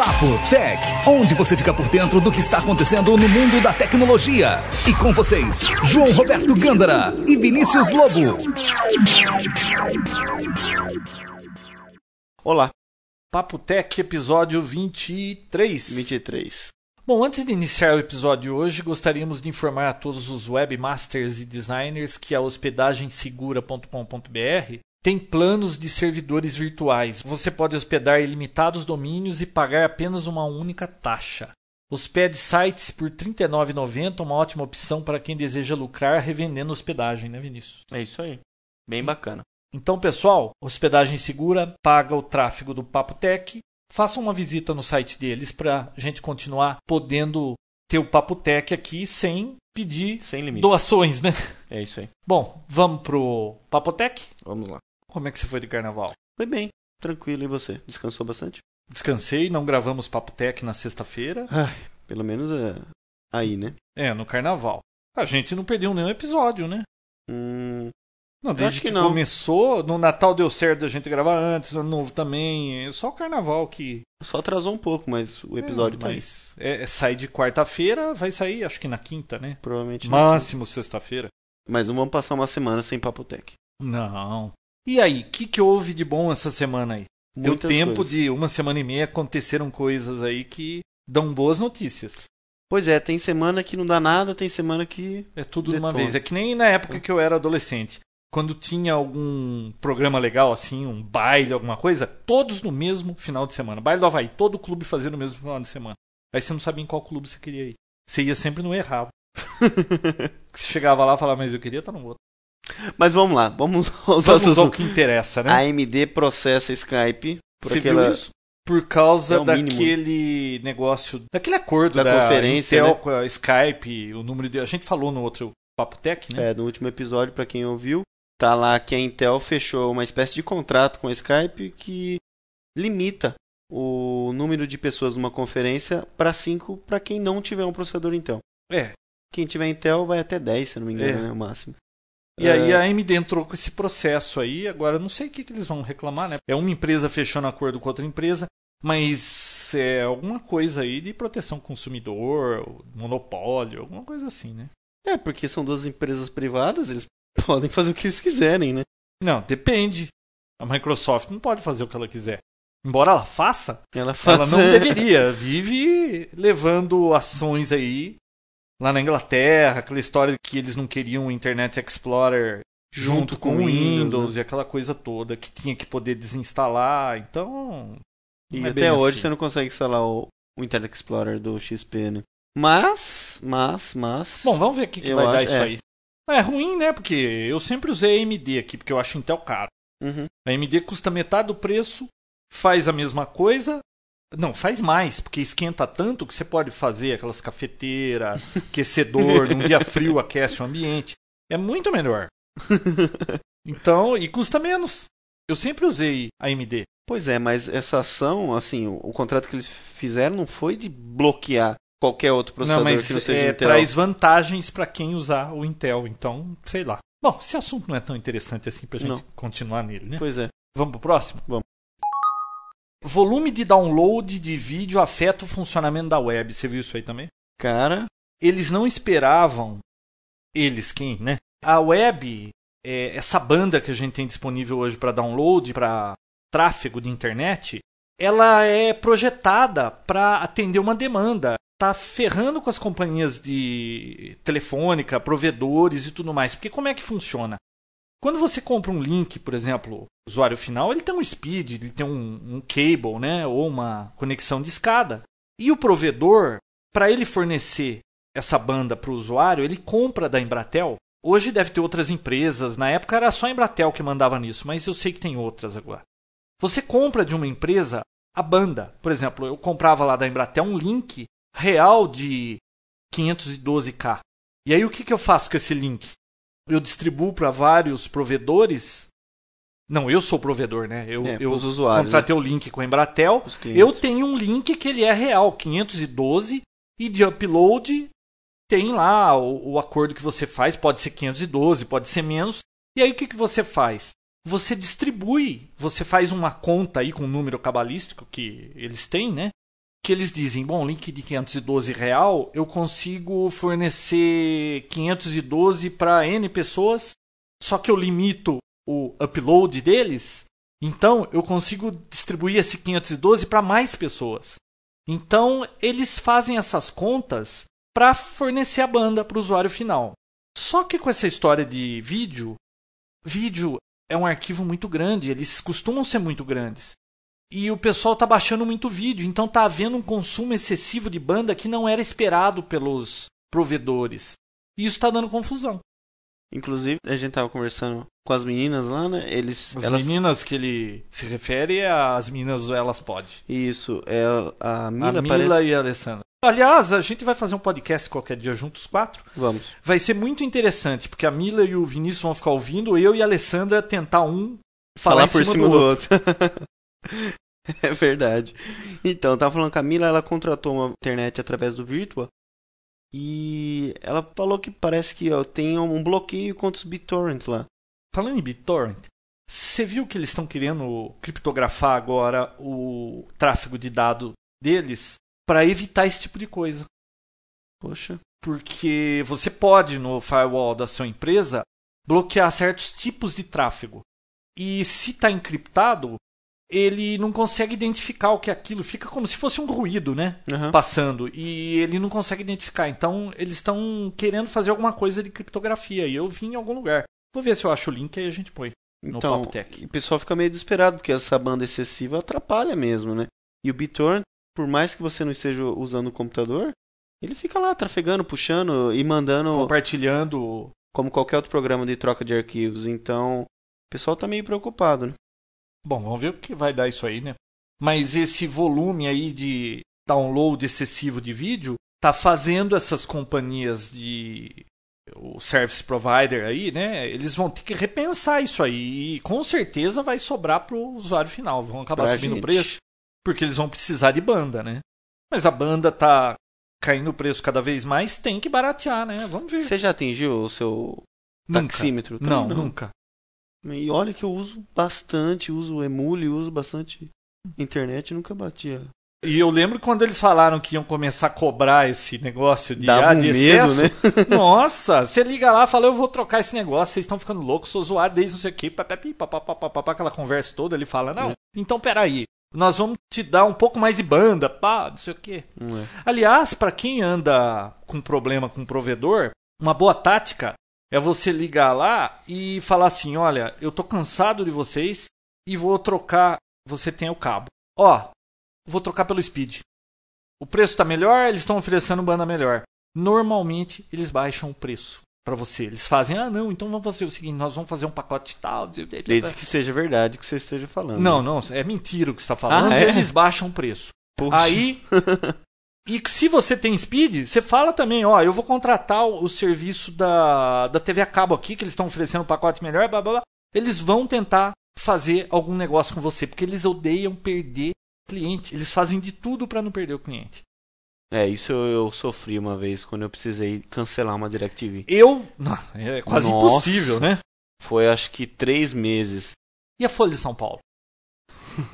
Papo Tech, onde você fica por dentro do que está acontecendo no mundo da tecnologia. E com vocês, João Roberto Gândara e Vinícius Lobo. Olá, Papo Tech, episódio 23. 23. Bom, antes de iniciar o episódio de hoje, gostaríamos de informar a todos os webmasters e designers que a hospedagensegura.com.br tem planos de servidores virtuais. Você pode hospedar ilimitados domínios e pagar apenas uma única taxa. Hospede sites por R$ 39,90, uma ótima opção para quem deseja lucrar revendendo hospedagem, né, Vinícius? É isso aí. Bem bacana. Então, pessoal, Hospedagem Segura paga o tráfego do Papo Tech. Faça uma visita no site deles para a gente continuar podendo ter o Papo Tech aqui sem pedir Sem doações, né? É isso aí. Bom, vamos pro Papo Tech? Vamos lá. Como é que você foi de carnaval? Foi bem. Tranquilo. E você? Descansou bastante? Descansei, não gravamos Papo Tech na sexta-feira. Ai, pelo menos é aí, né? É, no carnaval. A gente não perdeu nenhum episódio, né? Hum, Não, desde acho que que, não. começou, no Natal deu certo a gente gravar antes, no Ano Novo também. É só o carnaval que. só atrasou um pouco, mas o episódio é, tá aí. mas é, é, sai de quarta-feira, vai sair acho que na quinta, né? Provavelmente. Máximo sexta-feira. Mas não vamos passar uma semana sem Papo Tech. Não. E aí, o que, que houve de bom essa semana aí? Deu Muitas tempo coisas. de uma semana e meia aconteceram coisas aí que dão boas notícias. Pois é, tem semana que não dá nada, tem semana que. É tudo de uma vez. É que nem na época que eu era adolescente. Quando tinha algum programa legal, assim, um baile, alguma coisa, todos no mesmo final de semana. Baile do Havaí, todo clube fazia no mesmo final de semana. Aí você não sabia em qual clube você queria ir. Você ia sempre no errado. Você chegava lá e falava, mas eu queria estar no outro. Mas vamos lá, vamos aos Vamos nossos. ao que interessa, né? A AMD processa Skype por Você aquela. viu isso? Por causa É o mínimo. daquele negócio, daquele acordo Da da, conferência, Intel né? com a Skype, o número de. A gente falou no outro Papo Tech, né? É, no último episódio, pra quem ouviu, tá lá que a Intel fechou uma espécie de contrato com a Skype que limita o número de pessoas numa conferência para 5 para quem não tiver um processador Intel. É. Quem tiver Intel vai até 10, se não me engano, É. né, o máximo. E aí É, a AMD entrou com esse processo aí, agora não sei o que, que eles vão reclamar, né? É uma empresa fechando acordo com outra empresa, mas é alguma coisa aí de proteção ao consumidor, monopólio, alguma coisa assim, né? É, porque são duas empresas privadas, eles podem fazer o que eles quiserem, né? Não, depende. A Microsoft não pode fazer o que ela quiser. Embora ela faça, Ela, faz... ela não deveria. Vive levando ações aí lá na Inglaterra, aquela história que eles não queriam o Internet Explorer junto, com, o Windows, né? e aquela coisa toda que tinha que poder desinstalar. Então, E é até hoje assim. você não consegue instalar o, o Internet Explorer do XP, né? Mas, mas, mas. Bom, vamos ver o que, que vai dar acho- isso é. aí. É ruim, né? Porque eu sempre usei AMD aqui, porque eu acho Intel caro. Uhum. A AMD custa metade do preço, faz a mesma coisa. Não, faz mais, porque esquenta tanto que você pode fazer aquelas cafeteiras, aquecedor, num dia frio aquece o ambiente. É muito melhor. Então, e custa menos. Eu sempre usei AMD. Pois é, mas essa ação, assim, o, o contrato que eles fizeram não foi de bloquear qualquer outro processador não, mas que não seja é, Intel. traz vantagens para quem usar o Intel. Então, sei lá. Bom, esse assunto não é tão interessante assim pra gente Não. continuar nele, né? Pois é. Vamos pro próximo? Vamos. Volume de download de vídeo afeta o funcionamento da web. Você viu isso aí também? Cara, Eles não esperavam, eles quem, né? A web, é, essa banda que a gente tem disponível hoje para download, para tráfego de internet, ela é projetada para atender uma demanda. Tá ferrando com as companhias de telefônica, provedores e tudo mais. Porque como é que funciona? Quando você compra um link, por exemplo, o usuário final, ele tem um speed, ele tem um, um cable, né, ou uma conexão de escada. E o provedor, para ele fornecer essa banda para o usuário, ele compra da Embratel. Hoje deve ter outras empresas, na época era só a Embratel que mandava nisso, mas eu sei que tem outras agora. Você compra de uma empresa a banda. Por exemplo, eu comprava lá da Embratel um link real de 512k. E aí o que, que eu faço com esse link? Eu distribuo para vários provedores. Não, eu sou o provedor, né? Eu, É, eu usuários, contratei o link com a Embratel. Eu tenho um link que ele é real, 512, e de upload tem lá o, o acordo que você faz, pode ser 512, pode ser menos. E aí o que, que você faz? Você distribui, você faz uma conta aí com um número cabalístico que eles têm, né? Que eles dizem, bom, link de 512 real, eu consigo fornecer 512 para N pessoas, só que eu limito o upload deles, então eu consigo distribuir esse 512 para mais pessoas. Então eles fazem essas contas para fornecer a banda para o usuário final. Só que com essa história de vídeo, vídeo é um arquivo muito grande, eles costumam ser muito grandes. E o pessoal está baixando muito vídeo, então está havendo um consumo excessivo de banda que não era esperado pelos provedores. E isso está dando confusão. Inclusive, a gente tava conversando com as meninas lá, né? Eles, As elas... meninas que ele se refere às meninas do Elas Pode. Isso, é, a Mila, a Mila parece... e a Alessandra. Aliás, a gente vai fazer um podcast qualquer dia juntos, quatro. Vamos. Vai ser muito interessante, porque a Mila e o Vinícius vão ficar ouvindo, eu e a Alessandra tentar um falar, Falar por cima, cima do, do outro. é verdade. Então, tava falando que a Mila, ela contratou uma internet através do Virtua. E ela falou que parece que ó, tem um bloqueio contra os BitTorrent lá. Falando em BitTorrent, você viu que eles estão querendo criptografar agora o tráfego de dados deles para evitar esse tipo de coisa? Poxa. Porque você pode, no firewall da sua empresa, bloquear certos tipos de tráfego. E se está encriptado, ele não consegue identificar o que é aquilo. Fica como se fosse um ruído, né? Aham. Passando. E ele não consegue identificar. Então, eles estão querendo fazer alguma coisa de criptografia. E eu vi em algum lugar. Vou ver se eu acho o link e a gente põe. Então, o pessoal fica meio desesperado, porque essa banda excessiva atrapalha mesmo, né? E o BitTorrent, por mais que você não esteja usando o computador, ele fica lá trafegando, puxando e mandando Compartilhando. como qualquer outro programa de troca de arquivos. Então, o pessoal tá meio preocupado, né? Bom, vamos ver o que vai dar isso aí, né? Mas esse volume aí de download excessivo de vídeo tá fazendo essas companhias de o service provider aí, né? Eles vão ter que repensar isso aí e com certeza vai sobrar pro usuário final, vão acabar Pra subindo o preço, porque eles vão precisar de banda, né? Mas a banda tá caindo o preço cada vez mais, tem que baratear, né? Vamos ver. Você já atingiu o seu Nunca. taxímetro? Não, Também nunca. E olha que eu uso bastante, uso Emule, uso bastante internet, nunca batia. E eu lembro quando eles falaram que iam começar a cobrar esse negócio de, Dava ah, um de medo, excesso. né? Nossa, você liga lá, fala, eu vou trocar esse negócio, vocês estão ficando loucos, sou usuário desde não sei o papapi, papapá, aquela conversa toda, ele fala, não, É. então peraí, nós vamos te dar um pouco mais de banda, pá, não sei o. Não é. Aliás, para quem anda com problema com o provedor, uma boa tática é você ligar lá e falar assim, olha, eu tô cansado de vocês e vou trocar, você tem o cabo. Ó, vou trocar pelo Speed. O preço tá melhor, eles estão oferecendo banda melhor. Normalmente eles baixam o preço para você. Eles fazem, ah, não, então vamos fazer o seguinte, nós vamos fazer um pacote tal. Desde que seja verdade o que você esteja falando. Não, não, é mentira o que você está falando, Ah, é? eles baixam o preço. Poxa. Aí, e se você tem Speed, você fala também, ó, eu vou contratar o, o serviço da, da TV a cabo aqui, que eles estão oferecendo um pacote melhor, blá, blá, blá. Eles vão tentar fazer algum negócio com você, porque eles odeiam perder cliente. Eles fazem de tudo para não perder o cliente. É, isso eu, eu sofri uma vez quando eu precisei cancelar uma DirecTV. Eu, não, é quase Nossa. impossível, né? Foi acho que três meses. E a Folha de São Paulo?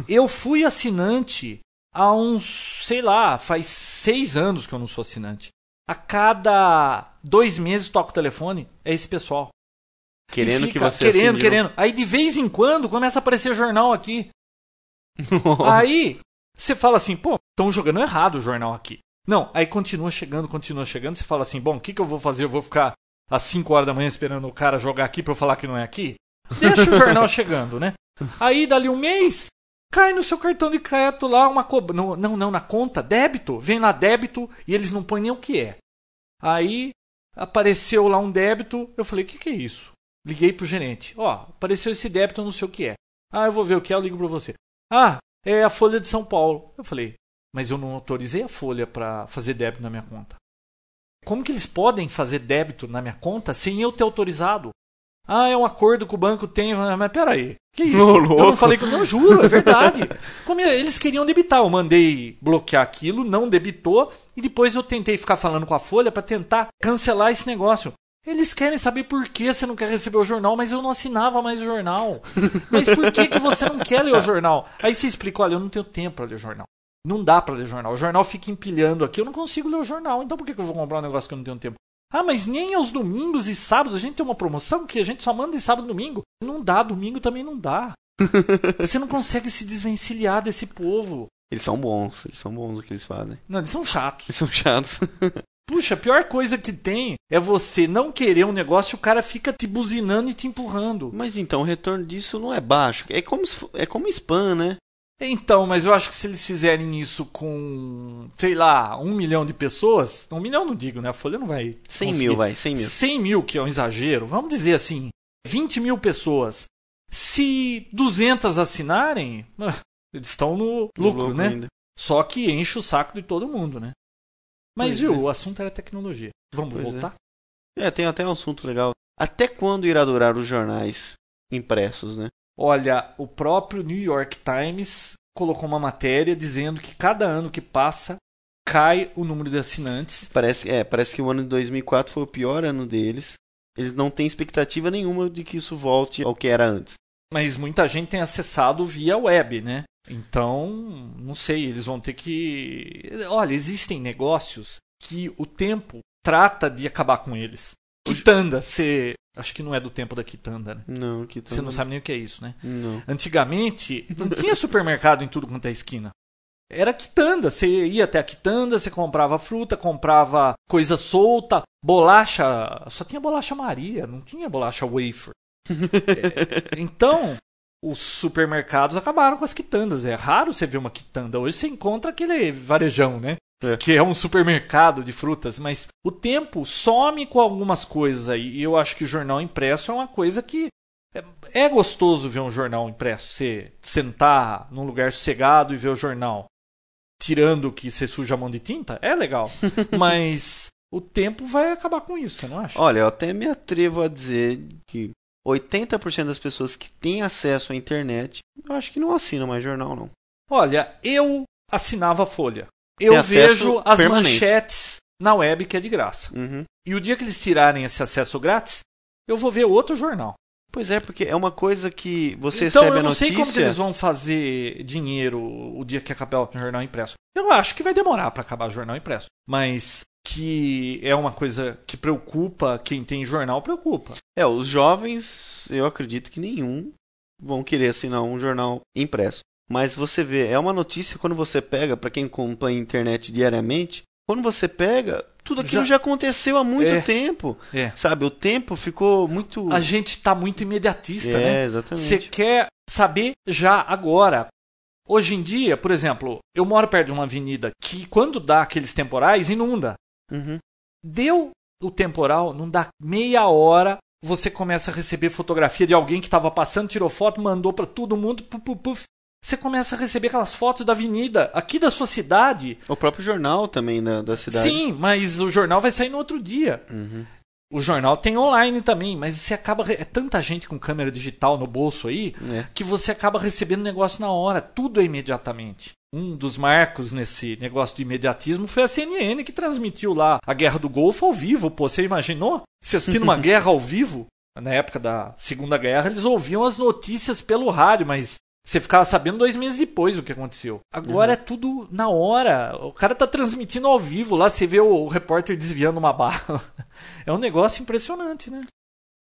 eu fui assinante há uns, sei lá, faz seis anos que eu não sou assinante. A cada dois meses toco o telefone, é esse pessoal. Querendo que você Querendo, assine- querendo. Aí de vez em quando começa a aparecer jornal aqui. Aí você fala assim, pô, estão jogando errado o jornal aqui. Não, aí continua chegando, continua chegando. Você fala assim, bom, o que, que eu vou fazer? Eu vou ficar às 5 horas da manhã esperando o cara jogar aqui pra eu falar que não é aqui? Deixa o jornal chegando, né? Aí, dali um mês, cai no seu cartão de crédito lá uma cobrança. Não, não, não, na conta, débito. Vem lá débito e eles não põem nem o que é. Aí apareceu lá um débito. Eu falei, o que, que é isso? Liguei pro gerente. Ó, apareceu esse débito, eu não sei o que é. Ah, eu vou ver o que é, eu ligo pra você. Ah, é a Folha de São Paulo. Eu falei, mas eu não autorizei a Folha para fazer débito na minha conta. Como que eles podem fazer débito na minha conta sem eu ter autorizado? Ah, é um acordo que o banco tem. Mas peraí, que isso? Ô, eu não falei que. Não, juro, é verdade. Como é- eles queriam debitar. Eu mandei bloquear aquilo, não debitou. E depois eu tentei ficar falando com a Folha para tentar cancelar esse negócio. Eles querem saber por que você não quer receber o jornal, mas eu não assinava mais o jornal. Mas por que, que você não quer ler o jornal? Aí você explica: olha, eu não tenho tempo para ler o jornal. Não dá para ler jornal. O jornal fica empilhando aqui. Eu não consigo ler o jornal. Então por que eu vou comprar um negócio que eu não tenho tempo? Ah, mas nem aos domingos e sábados a gente tem uma promoção que a gente só manda em sábado e domingo. Não dá, domingo também não dá. Você não consegue se desvencilhar desse povo. Eles são bons, eles são bons o que eles fazem. Não, eles são chatos. Eles são chatos. Puxa, a pior coisa que tem é você não querer um negócio e o cara fica te buzinando e te empurrando. Mas então o retorno disso não é baixo. É como, é como spam, né? Então, mas eu acho que se eles fizerem isso com, sei lá, um milhão de pessoas, um milhão não digo, né? A Folha não vai. 100 mil, vai, 100 mil. 100 mil, que é um exagero, vamos dizer assim, 20 mil pessoas. Se 200 assinarem, eles estão no lucro, né? Ainda. Só que enche o saco de todo mundo, né? Mas, pois viu, é. o assunto era tecnologia. Vamos pois voltar? É. é, tem até um assunto legal. Até quando irá durar os jornais impressos, né? Olha, o próprio New York Times colocou uma matéria dizendo que cada ano que passa cai o número de assinantes. Parece, é, parece que o ano de 2004 foi o pior ano deles. Eles não têm expectativa nenhuma de que isso volte ao que era antes. Mas muita gente tem acessado via web, né? Então, não sei, eles vão ter que. Olha, existem negócios que o tempo trata de acabar com eles. Quitanda, você Acho que não é do tempo da quitanda, né? Não, quitanda. Você não sabe nem o que é isso, né? Não. Antigamente, não tinha supermercado em tudo quanto é esquina. Era quitanda. Você ia até a quitanda, você comprava fruta, comprava coisa solta, bolacha. Só tinha bolacha Maria, não tinha bolacha wafer. é, então, os supermercados acabaram com as quitandas. É raro você ver uma quitanda. Hoje você encontra aquele varejão, né? É. que é um supermercado de frutas, mas o tempo some com algumas coisas aí. E eu acho que o jornal impresso é uma coisa que é, é gostoso ver um jornal impresso. Você sentar num lugar sossegado e ver o jornal. Tirando que você suja a mão de tinta, é legal. mas o tempo vai acabar com isso, você não acha? Olha, eu até me atrevo a dizer que 80% das pessoas que têm acesso à internet, eu acho que não assinam mais jornal, não. Olha, eu assinava a Folha eu vejo as permanente. manchetes na web que é de graça. Uhum. E o dia que eles tirarem esse acesso grátis, eu vou ver outro jornal. Pois é, porque é uma coisa que você então, recebe a notícia... Então, eu não sei como eles vão fazer dinheiro o dia que acabar o jornal impresso. Eu acho que vai demorar para acabar o jornal impresso. Mas que é uma coisa que preocupa quem tem jornal, preocupa. É, os jovens, eu acredito que nenhum vão querer assinar um jornal impresso. Mas você vê, é uma notícia quando você pega, para quem acompanha a internet diariamente, quando você pega, tudo aquilo já, já aconteceu há muito é, tempo. É. Sabe, o tempo ficou muito. A gente tá muito imediatista, é, né? Exatamente. Você quer saber já agora. Hoje em dia, por exemplo, eu moro perto de uma avenida que, quando dá aqueles temporais, inunda. Uhum. Deu o temporal, não dá meia hora, você começa a receber fotografia de alguém que estava passando, tirou foto, mandou para todo mundo, puf, puf, puf, você começa a receber aquelas fotos da avenida, aqui da sua cidade. O próprio jornal também da, da cidade. Sim, mas o jornal vai sair no outro dia. Uhum. O jornal tem online também, mas você acaba. É tanta gente com câmera digital no bolso aí é. que você acaba recebendo negócio na hora. Tudo é imediatamente. Um dos marcos nesse negócio de imediatismo foi a CNN que transmitiu lá a Guerra do Golfo ao vivo. Pô, você imaginou? Você assistindo uma guerra ao vivo? Na época da Segunda Guerra, eles ouviam as notícias pelo rádio, mas você ficava sabendo dois meses depois o que aconteceu. Agora uhum. é tudo na hora. O cara tá transmitindo ao vivo lá, você vê o, repórter desviando uma bala. É um negócio impressionante, né?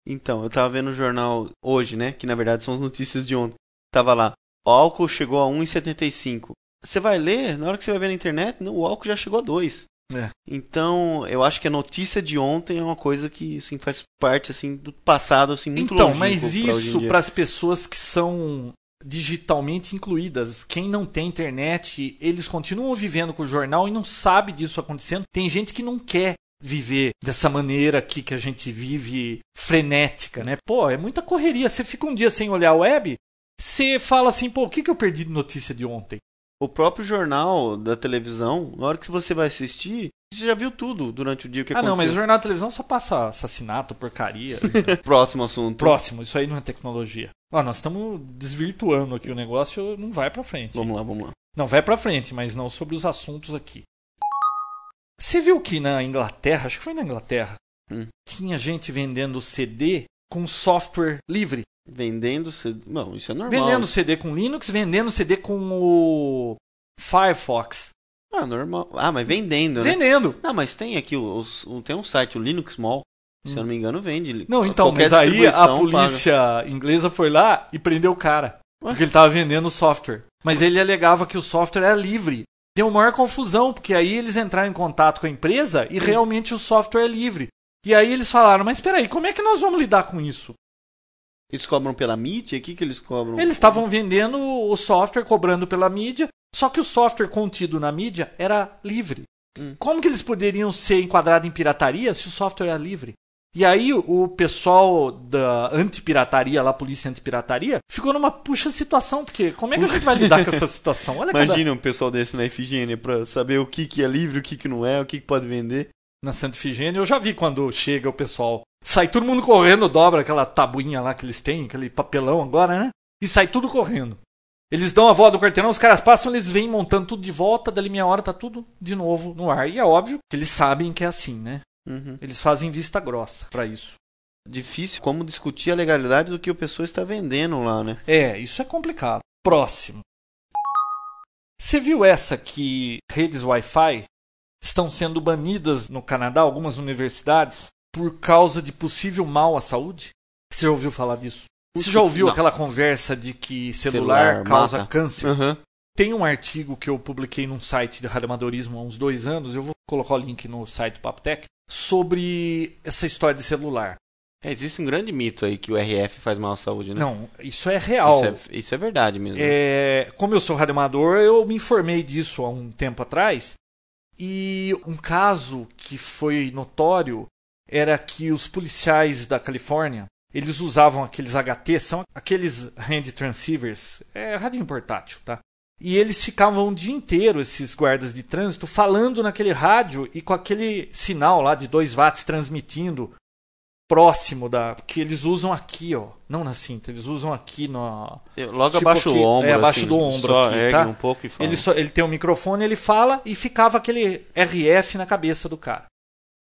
Então, eu tava vendo o jornal hoje, né? Que na verdade são as notícias de ontem. Tava lá, o álcool chegou a 1,75. Você vai ler, na hora que você vai ver na internet, não, o álcool já chegou a 2. É. Então, eu acho que a notícia de ontem é uma coisa que assim, faz parte assim do passado assim muito Então, mas isso para as pessoas que são digitalmente incluídas. Quem não tem internet, eles continuam vivendo com o jornal e não sabe disso acontecendo. Tem gente que não quer viver dessa maneira aqui que a gente vive frenética, né? Pô, é muita correria. Você fica um dia sem olhar a web, você fala assim, pô, o que, que eu perdi de notícia de ontem? O próprio jornal da televisão, na hora que você vai assistir, você já viu tudo durante o dia que ah, aconteceu. Ah, não, mas o jornal da televisão só passa assassinato, porcaria. Próximo assunto. Próximo, isso aí não é tecnologia. Ó, nós estamos desvirtuando aqui o negócio, não vai para frente. Vamos lá, vamos lá. Não vai para frente, mas não sobre os assuntos aqui. Você viu que na Inglaterra, acho que foi na Inglaterra, hum. tinha gente vendendo CD com software livre. Vendendo CD. Não, isso é normal. Vendendo CD com Linux, vendendo CD com o Firefox. Ah, normal. Ah, mas vendendo, né? Vendendo. Não, mas tem aqui, os, tem um site, o Linux Mall, se eu não me engano, vende. Hum. Não, então, Qualquer mas aí a polícia inglesa foi lá e prendeu o cara. Porque ele tava vendendo o software. Mas ele alegava que o software era livre. Deu maior confusão, porque aí eles entraram em contato com a empresa e realmente o software é livre. E aí eles falaram, mas espera aí, como é que nós vamos lidar com isso? Eles cobram pela mídia? O que, que eles cobram? Eles estavam vendendo o software, cobrando pela mídia, só que o software contido na mídia era livre. Hum. Como que eles poderiam ser enquadrados em pirataria se o software era livre? E aí o pessoal da antipirataria, lá, polícia antipirataria, ficou numa puxa situação, porque como é que a gente vai lidar com essa situação? Olha cada... Imagina um pessoal desse na Ifigênia pra saber o que, que é livre, o que, que não é, o que, que pode vender. Na Santa Ifigênia, eu já vi quando chega o pessoal. Sai todo mundo correndo, dobra aquela tabuinha lá que eles têm, aquele papelão agora, né? E sai tudo correndo. Eles dão a volta do quarteirão, os caras passam, eles vêm montando tudo de volta, dali meia hora tá tudo de novo no ar. E é óbvio que eles sabem que é assim, né? Uhum. Eles fazem vista grossa pra isso. Difícil como discutir a legalidade do que a pessoa está vendendo lá, né? É, isso é complicado. Próximo. Você viu essa que redes Wi-Fi estão sendo banidas no Canadá, algumas universidades, por causa de possível mal à saúde? Você já ouviu falar disso? Você já ouviu Não. aquela conversa de que celular, Celular causa mata. câncer? Uhum. Tem um artigo que eu publiquei num site de radioamadorismo há uns dois anos, eu vou colocar o link no site do Papotec, sobre essa história de celular. É, existe um grande mito aí que o RF faz mal à saúde, né? Não, isso é real. Isso é, isso é verdade mesmo. É, como eu sou radioamador, eu me informei disso há um tempo atrás. E um caso que foi notório era que os policiais da Califórnia eles usavam aqueles HT, são aqueles hand transceivers, é radinho portátil, tá? E eles ficavam o dia inteiro, esses guardas de trânsito, falando naquele rádio e com aquele sinal lá de 2 watts transmitindo próximo da. que eles usam aqui, ó. Não na cinta, eles usam aqui no. Eu- Logo tipo abaixo aqui, do ombro. é, abaixo assim, do ombro aqui, tá? um pouco e fala. Ele, só, ele tem um microfone, ele fala e ficava aquele RF na cabeça do cara.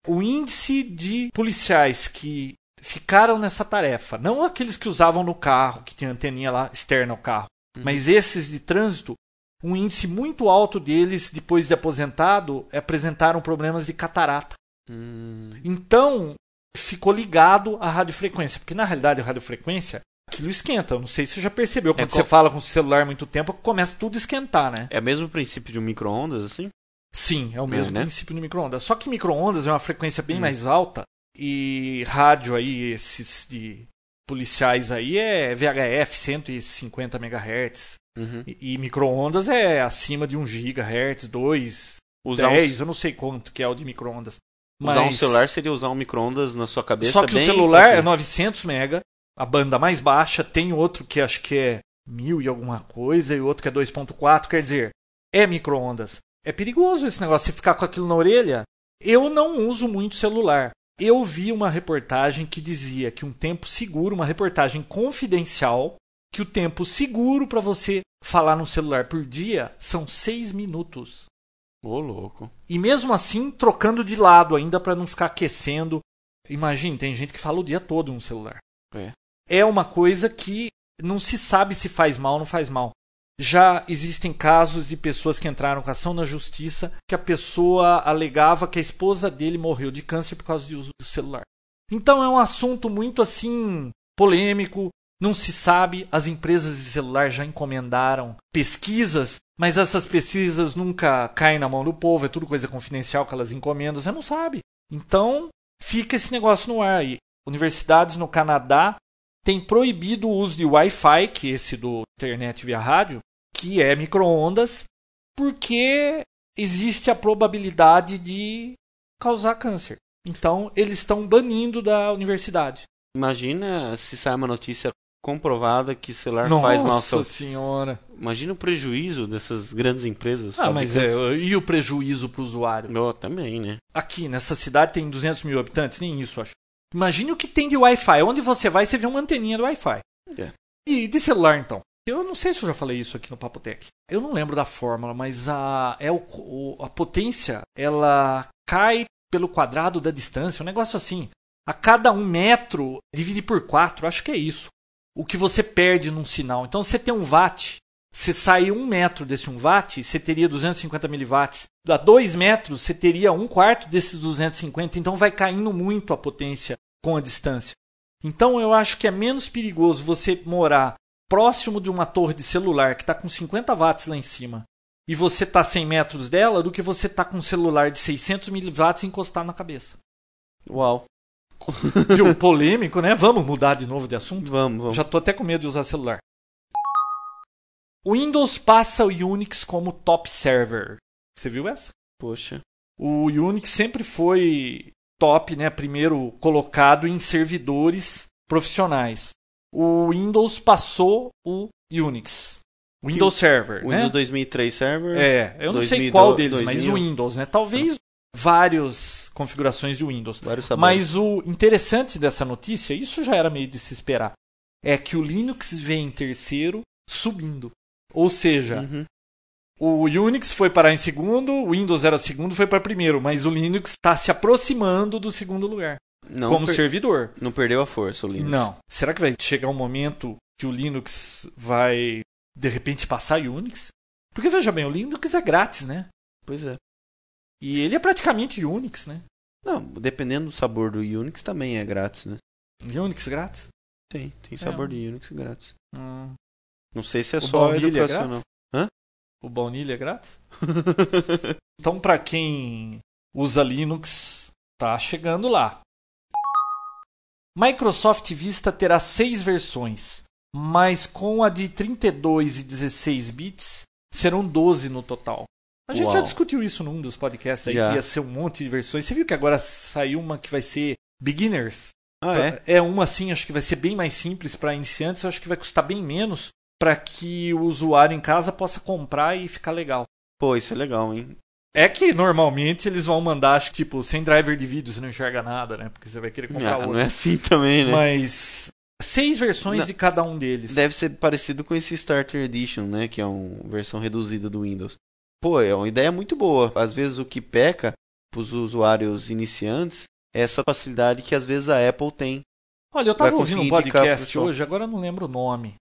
O índice de policiais que ficaram nessa tarefa, não aqueles que usavam no carro, que tinha anteninha lá externa ao carro, Uhum. mas esses de trânsito, um índice muito alto deles, depois de aposentado, apresentaram problemas de catarata. Hum, Então, ficou ligado à radiofrequência, porque na realidade a radiofrequência, aquilo esquenta. Eu não sei se você já percebeu, quando É você fala com o celular muito tempo, começa tudo a esquentar, né? é o mesmo princípio de um micro-ondas, assim? Sim, é o mesmo né? princípio do micro-ondas. Só que micro-ondas é uma frequência bem Hum. mais alta e rádio aí, esses de policiais aí é VHF 150 MHz Uhum. e, e micro-ondas é acima de 1 GHz, 2, Usar, 10, eu não sei quanto que é o de micro-ondas. Um, usar um Mas- celular seria usar um micro-ondas na sua cabeça Só que o celular é fraquinho. 900 mega, a banda mais baixa, tem outro que acho que é 1000 e alguma coisa e outro que é 2.4, quer dizer, é micro-ondas. É perigoso esse negócio, você ficar com aquilo na orelha. Eu não uso muito celular. Eu vi uma reportagem que dizia que um tempo seguro, uma reportagem confidencial, que o tempo seguro para você falar no celular por dia são 6 minutos. Ô, louco. E mesmo assim, trocando de lado ainda para não ficar aquecendo. Imagine, tem gente que fala o dia todo no celular. É. É uma coisa que não se sabe se faz mal ou não faz mal. Já existem casos de pessoas que entraram com ação na justiça que a pessoa alegava que a esposa dele morreu de câncer por causa do uso do celular. Então é um assunto muito assim polêmico, não se sabe, as empresas de celular já encomendaram pesquisas, mas essas pesquisas nunca caem na mão do povo, é tudo coisa confidencial que elas encomendam, você não sabe. Então, fica esse negócio no ar aí. Universidades no Canadá têm proibido o uso de Wi-Fi, que é esse do internet via rádio, que é micro-ondas, porque existe a probabilidade de causar câncer. Então, eles estão banindo da universidade. Imagina se sai uma notícia comprovada que celular Nossa faz mal saúde. senhora. Imagina o prejuízo dessas grandes empresas. Ah, mas é, e o prejuízo para o usuário? Eu também, né? Aqui, nessa cidade tem 200 mil habitantes, nem isso, acho. Imagine o que tem de Wi-Fi. Onde você vai, você vê uma anteninha do Wi-Fi. É. E de celular, então? Eu não sei se eu já falei isso aqui no Papotec. Eu não lembro da fórmula, mas a, é o, o- a potência, ela cai pelo quadrado da distância, um negócio assim. A cada um metro, divide por quatro, acho que é isso. O que você perde num sinal. Então, você tem um watt, Você sai um metro desse 1 watt, você teria 250 miliwatts. A 2 metros, você teria um quarto desses 250. Então vai caindo muito a potência com a distância. Então eu acho que é menos perigoso você morar próximo de uma torre de celular que está com 50 watts lá em cima e você está 100 metros dela do que você tá com um celular de 600 miliwatts encostado na cabeça. Uau. Viu? Polêmico, né? Vamos mudar de novo de assunto? Vamos, vamos. Já tô até com medo de usar celular. O Windows passa o Unix como top server. Você viu essa? Poxa. O Unix sempre foi top, né? Primeiro colocado em servidores profissionais. O Windows passou o Unix. Windows Server, O né? Windows 2003 Server. É, eu não sei 2000, qual deles, mas 2000. o Windows, né? Talvez várias configurações de Windows. Mas o interessante dessa notícia, isso já era meio de se esperar, é que o Linux vem em terceiro subindo. Ou seja, Uhum. o Unix foi parar em segundo, o Windows era segundo, foi para primeiro, mas o Linux está se aproximando do segundo lugar Não, como per- servidor. não perdeu a força o Linux. Não. Será que vai chegar um momento que o Linux vai de repente passar o Unix? Porque veja bem, o Linux é grátis, né? Pois é. E ele é praticamente Unix, né? Não, dependendo do sabor do Unix também é grátis, né? Unix grátis? Tem, tem sabor É. de Unix grátis. Hum. Não sei se é O só é educacional. O baunilha é grátis? Então, para quem usa Linux, tá chegando lá. Microsoft Vista terá seis versões, mas com a de 32 e 16 bits, serão 12 no total. A gente Uau. já discutiu isso num dos podcasts aí, Já. que ia ser um monte de versões. Você viu que agora saiu uma que vai ser Beginners? ah, é? É uma assim, acho que vai ser bem mais simples para iniciantes, acho que vai custar bem menos para que o usuário em casa possa comprar e ficar legal. Pô, isso é legal, hein? É que normalmente eles vão mandar, acho que, tipo, sem driver de vídeo, você não enxerga nada, né? Porque você vai querer comprar Ah, outro. não é assim também, né? Mas seis versões Não. de cada um deles. Deve ser parecido com esse Starter Edition, né? Que é uma versão reduzida do Windows. Pô, é uma ideia muito boa. Às vezes o que peca pros usuários iniciantes é essa facilidade que às vezes a Apple tem. Olha, eu tava vai ouvindo um podcast hoje, agora eu não lembro o nome.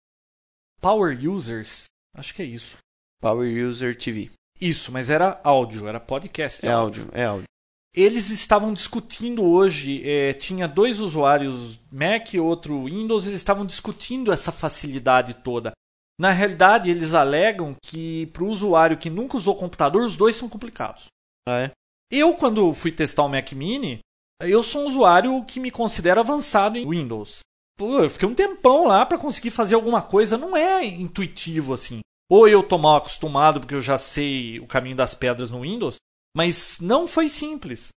Power Users, acho que é isso. Power User TV. Isso, mas era áudio, era podcast. É áudio, é áudio. Eles estavam discutindo hoje, eh, tinha dois usuários Mac e outro Windows, eles estavam discutindo essa facilidade toda. Na realidade, eles alegam que para o usuário que nunca usou computador, os dois são complicados. Ah, é? Eu, quando fui testar o Mac Mini, eu sou um usuário que me considero avançado em Windows. Pô, eu fiquei um tempão lá para conseguir fazer alguma coisa, não é intuitivo assim. Ou eu tô mal acostumado porque eu já sei o caminho das pedras no Windows, mas não foi simples.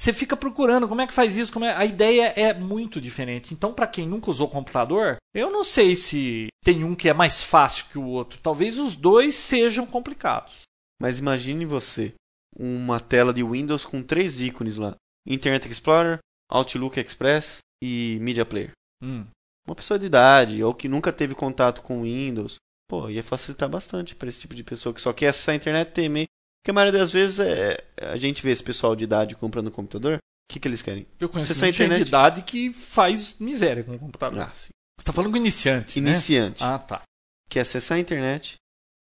Você fica procurando como é que faz isso, como é... a ideia é muito diferente. Então, para quem nunca usou computador, eu não sei se tem um que é mais fácil que o outro. Talvez os dois sejam complicados. Mas imagine você, uma tela de Windows com três ícones lá: Internet Explorer, Outlook Express e Media Player. Hum. Uma pessoa de idade ou que nunca teve contato com Windows, pô, ia facilitar bastante para esse tipo de pessoa que só quer acessar a internet e e-mail. Porque a maioria das vezes é, a gente vê esse pessoal de idade comprando computador, o que, que eles querem? Eu conheço Acessar gente de internet. idade que faz miséria com o computador. Ah, sim. Você tá falando com iniciante, né? Iniciante. Ah, tá. Quer acessar a internet,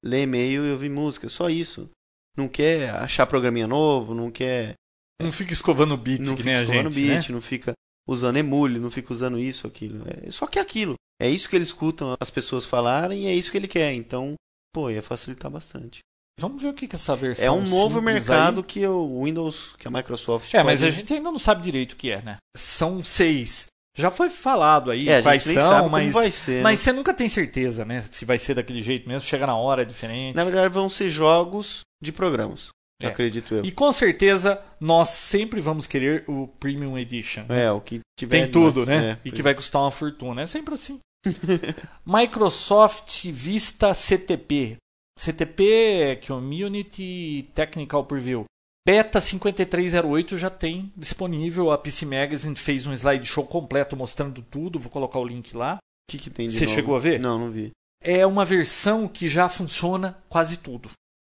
ler e-mail e ouvir música, só isso. Não quer achar programinha novo, não quer Não fica escovando bit, não que fica nem a escovando gente, bit, né? não fica usando emule, não fica usando isso, aquilo. É só que aquilo. É isso que eles escutam as pessoas falarem e é isso que ele quer. Então, pô, ia facilitar bastante. Vamos ver o que que essa versão É um novo mercado aí- que o Windows, que a Microsoft É, mas pode- a gente ainda não sabe direito o que é, né? São seis. Já foi falado aí é, quais são, mas, ser. mas né? você nunca tem certeza, né? Se vai ser daquele jeito mesmo, chega na hora, é diferente. Na verdade, vão ser jogos de programas. É. Acredito eu. E com certeza nós sempre vamos querer o Premium Edition. É, o que tiver. Tem tudo, né? é, e que vai custar uma fortuna. É sempre assim. Microsoft Vista CTP. CTP é Community Technical Preview. Beta 5308 já tem disponível. A PC Magazine fez um slideshow completo mostrando tudo. Vou colocar o link lá. O que, que tem de Você novo? chegou a ver? Não, não vi. É uma versão que já funciona quase tudo.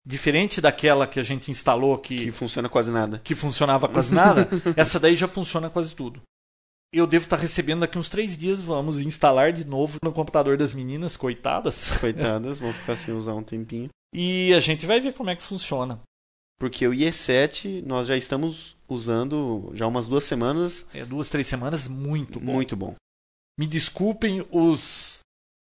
Diferente daquela que a gente instalou Que que, funciona quase nada. que funcionava quase nada, essa daí já funciona quase tudo. Eu devo estar recebendo daqui uns três dias. Vamos instalar de novo no computador das meninas, coitadas. Coitadas, vão ficar sem usar um tempinho. E a gente vai ver como é que funciona. Porque o IE7 nós já estamos usando já umas duas semanas. É duas, três semanas, muito bom. Muito bom. Me desculpem os.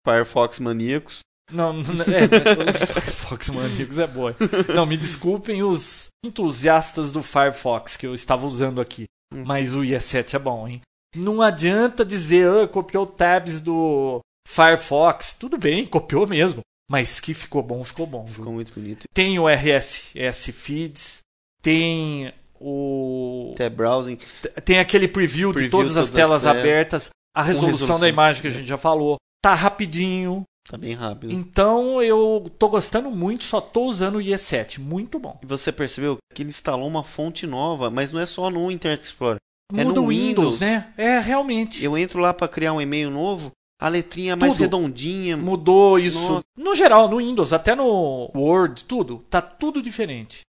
Firefox maníacos. Não, não é, os Firefox maníacos é boa. Não, me desculpem os entusiastas do Firefox que eu estava usando aqui. Hum. Mas o IE7 é bom, hein? Não adianta dizer, ah, copiou tabs do Firefox. Tudo bem, copiou mesmo. Mas que ficou bom, ficou bom. viu? Ficou muito bonito. Tem o RSS Feeds, tem o. Tab browsing. Tem aquele preview, de Preview todas as todas as telas telas. abertas, a resolução, resolução. da imagem que a gente já falou. Tá rapidinho. Tá bem rápido. Então eu tô gostando muito, só tô usando o IE7. Muito bom. E você percebeu que ele instalou uma fonte nova, mas não é só no Internet Explorer. É Muda no o Windows, Windows. né? É, realmente. Eu entro lá para criar um e-mail novo, a letrinha mais Tudo. redondinha. Mudou isso. Nossa. No geral, no Windows, até no Word, tudo. Tá tudo diferente.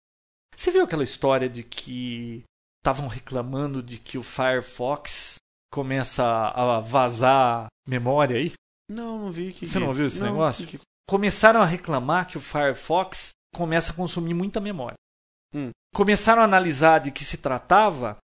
Você viu aquela história de que estavam reclamando de que o Firefox começa a vazar memória aí? Não, não vi que. Você não viu esse Não, negócio? que- Começaram a reclamar que o Firefox começa a consumir muita memória. Hum. Começaram a analisar de que se tratava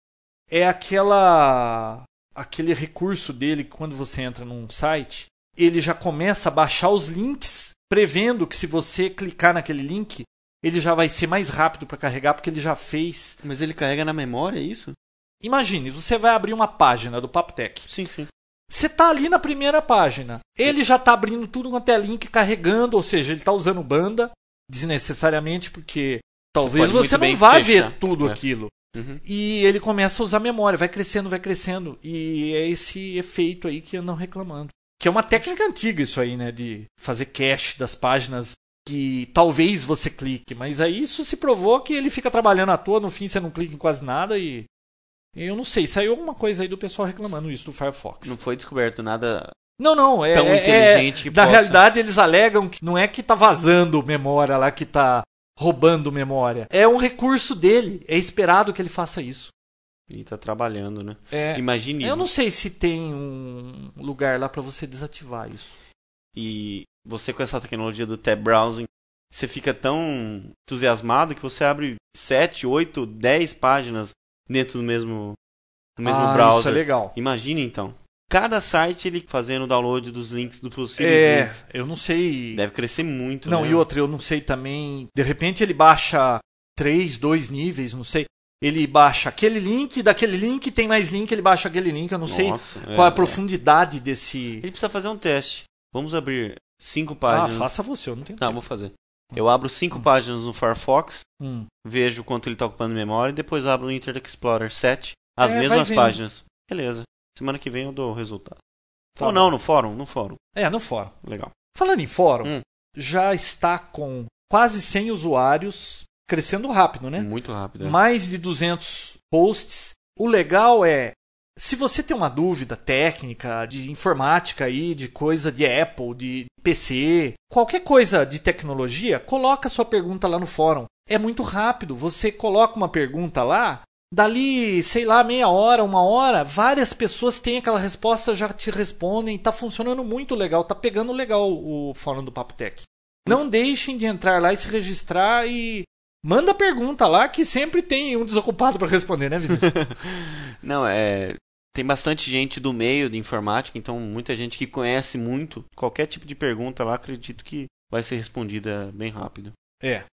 é aquela aquele recurso dele que quando você entra num site, ele já começa a baixar os links, prevendo que se você clicar naquele link, ele já vai ser mais rápido para carregar porque ele já fez. Mas ele carrega na memória, é isso? Imagine, você vai abrir uma página do Papotec. Sim, sim. Você tá ali na primeira página. Ele já tá abrindo tudo quanto é link, carregando, ou seja, ele tá usando banda desnecessariamente, porque talvez você, muito não vá fechar. ver tudo É. aquilo. Uhum. E ele começa a usar memória, vai crescendo, vai crescendo. E é esse efeito aí que andam reclamando. Que é uma técnica antiga isso aí, né? De fazer cache das páginas que talvez você clique. Mas aí isso se provou que ele fica trabalhando à toa, no fim você não clica em quase nada e. Eu não sei, saiu alguma coisa aí do pessoal reclamando isso do Firefox. Não foi descoberto nada Não, não, é. tão é- inteligente que Na possa. realidade, eles alegam que não é que tá vazando memória lá, que tá roubando memória. É um recurso dele. É esperado que ele faça isso. E tá trabalhando, né? É, Imagine. eu não sei se tem um lugar lá pra você desativar isso. E você com essa tecnologia do tab browsing, você fica tão entusiasmado que você abre 7, 8, 10 páginas dentro do mesmo, do mesmo ah, browser. Isso é legal. Imagine então. Cada site ele fazendo o download dos links do possíveis É, links. eu não sei. Deve crescer muito, Não, né? e outra, eu não sei também. De repente ele baixa três, dois níveis, não sei. Ele baixa aquele link, daquele link tem mais link, ele baixa aquele link. Eu não sei Nossa, qual é a é. profundidade desse. Ele precisa fazer um teste. Vamos abrir cinco Ah, páginas. faça você, eu não tenho. Não, vou fazer. Eu abro cinco páginas no Firefox, Hum. vejo quanto ele está ocupando memória e depois abro no Internet Explorer 7, as É, mesmas páginas. Beleza. Semana que vem eu dou o resultado. Tá Ou bom. não, no fórum, no fórum. É, no fórum. Legal. Falando em fórum, Hum. já está com quase 100 usuários, crescendo rápido, né? Muito rápido. é. Mais de 200 posts. O legal é, se você tem uma dúvida técnica, de informática aí, de coisa de Apple, de PC, qualquer coisa de tecnologia, coloca sua pergunta lá no fórum. É muito rápido. Você coloca uma pergunta lá, dali, sei lá, meia hora, uma hora, várias pessoas têm aquela resposta, já te respondem. Tá funcionando muito legal, tá pegando legal o fórum do Papo Tech. Não deixem de entrar lá e se registrar e manda pergunta lá que sempre tem um desocupado para responder, né, Vinícius? Não, é. Tem bastante gente do meio de informática, então muita gente que conhece muito. Qualquer tipo de pergunta lá, acredito que vai ser respondida bem rápido. é.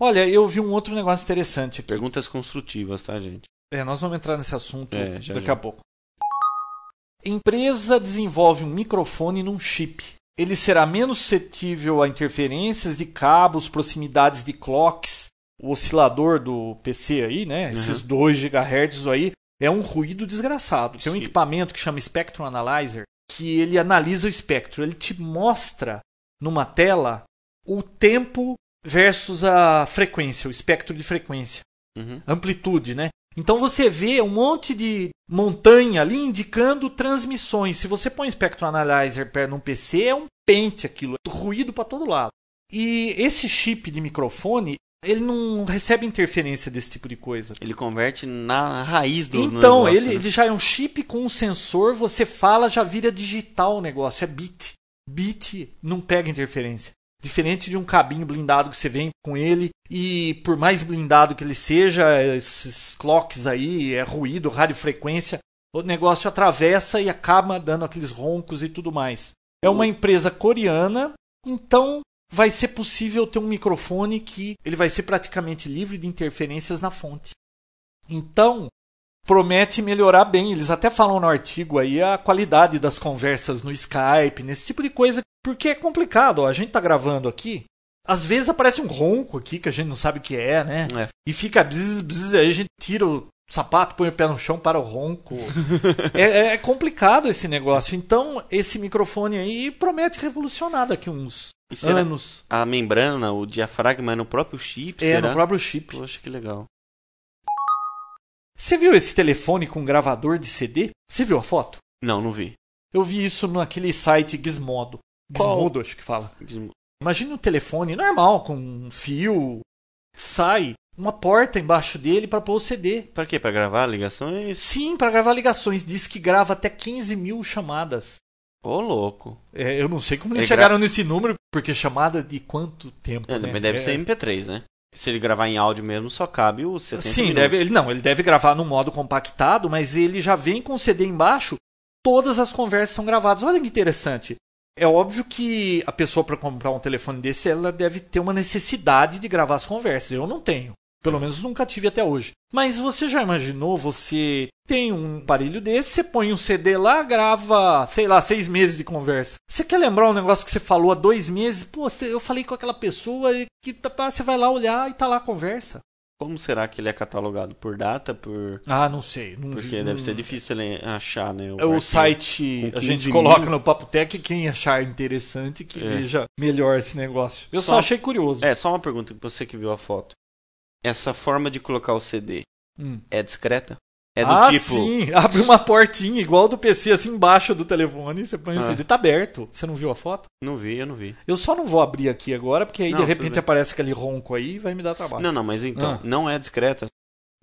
Olha, eu vi um outro negócio interessante aqui. Perguntas construtivas, tá, gente? É, nós vamos entrar nesse assunto É, já, daqui já. a pouco. Empresa desenvolve um microfone num chip. Ele será menos suscetível a interferências de cabos, proximidades de clocks. O oscilador do PC aí, né? Esses 2 GHz aí, é um ruído desgraçado. Tem um Sim. equipamento que chama Spectrum Analyzer, que ele analisa o espectro. Ele te mostra numa tela o tempo versus a frequência, o espectro de frequência Uhum. amplitude, né? Então você vê um monte de montanha ali indicando transmissões. Se você põe Spectrum Analyzer perto num PC, é um pente aquilo, é ruído para todo lado. E esse chip de microfone, ele não recebe interferência desse tipo de coisa. Ele converte na raiz do Então, negócio, ele, né? ele já é um chip com um sensor, você fala, já vira digital o negócio, é bit. Bit não pega interferência. Diferente de um cabinho blindado que você vem com ele, e por mais blindado que ele seja, esses clocks aí, é ruído, radiofrequência, o negócio atravessa e acaba dando aqueles roncos e tudo mais. É uma empresa coreana, então vai ser possível ter um microfone que ele vai ser praticamente livre de interferências na fonte. Então, promete melhorar bem. Eles até falam no artigo aí a qualidade das conversas no Skype, nesse tipo de coisa, porque é complicado. Ó, a gente tá gravando aqui, às vezes aparece um ronco aqui que a gente não sabe o que é, né? É. E fica bzz, bzz, aí a gente tira o sapato, põe o pé no chão para o ronco. é, é complicado esse negócio. Então, esse microfone aí promete revolucionar daqui uns E anos. a membrana, o diafragma é no próprio chip? É, será? no próprio chip. Poxa, que legal. Você viu esse telefone com gravador de CD? Você viu a foto? Não, não vi. Eu vi isso naquele site Gizmodo. Gizmodo, acho que fala. Imagine um telefone normal, com um fio. Sai uma porta embaixo dele para pôr o CD. Pra quê? Pra gravar ligações? Sim, para gravar ligações. Diz que grava até 15 mil chamadas. Ô, louco. É, eu não sei como eles Ele gra- chegaram nesse número, porque chamada de quanto tempo? É, né? Mas deve É, ser MP3, né? Se ele gravar em áudio mesmo, só cabe os 70 Sim, minutos. deve, ele não, ele deve gravar no modo compactado, mas ele já vem com CD embaixo, todas as conversas são gravadas. Olha que interessante. É óbvio que a pessoa para comprar um telefone desse, ela deve ter uma necessidade de gravar as conversas. Eu não tenho. Pelo menos nunca tive até hoje. Mas você já imaginou, você tem um aparelho desse, você põe um CD lá, grava, sei lá, seis meses de conversa. Você quer lembrar um negócio que você falou há dois meses? Pô, eu falei com aquela pessoa e que você vai lá olhar e tá lá a conversa. Como será que ele é catalogado? Por data? Por... Ah, não sei. Não Porque vi- deve não- ser difícil achar, né? É o site, a gente 15 coloca mil. no Papotec quem achar interessante que É. veja melhor esse negócio. Eu só, Só- achei curioso. É, só uma pergunta que você que viu a foto. Essa forma de colocar o CD Hum. é discreta? É do ah, tipo. sim, abre uma portinha igual do PC assim embaixo do telefone, você põe o Ah. CD, tá aberto. Você não viu a foto? Não vi, eu não vi. Eu só não vou abrir aqui agora, porque aí Não, de repente aparece aquele ronco aí e vai me dar trabalho. Não, não, mas então, Ah. não é discreta.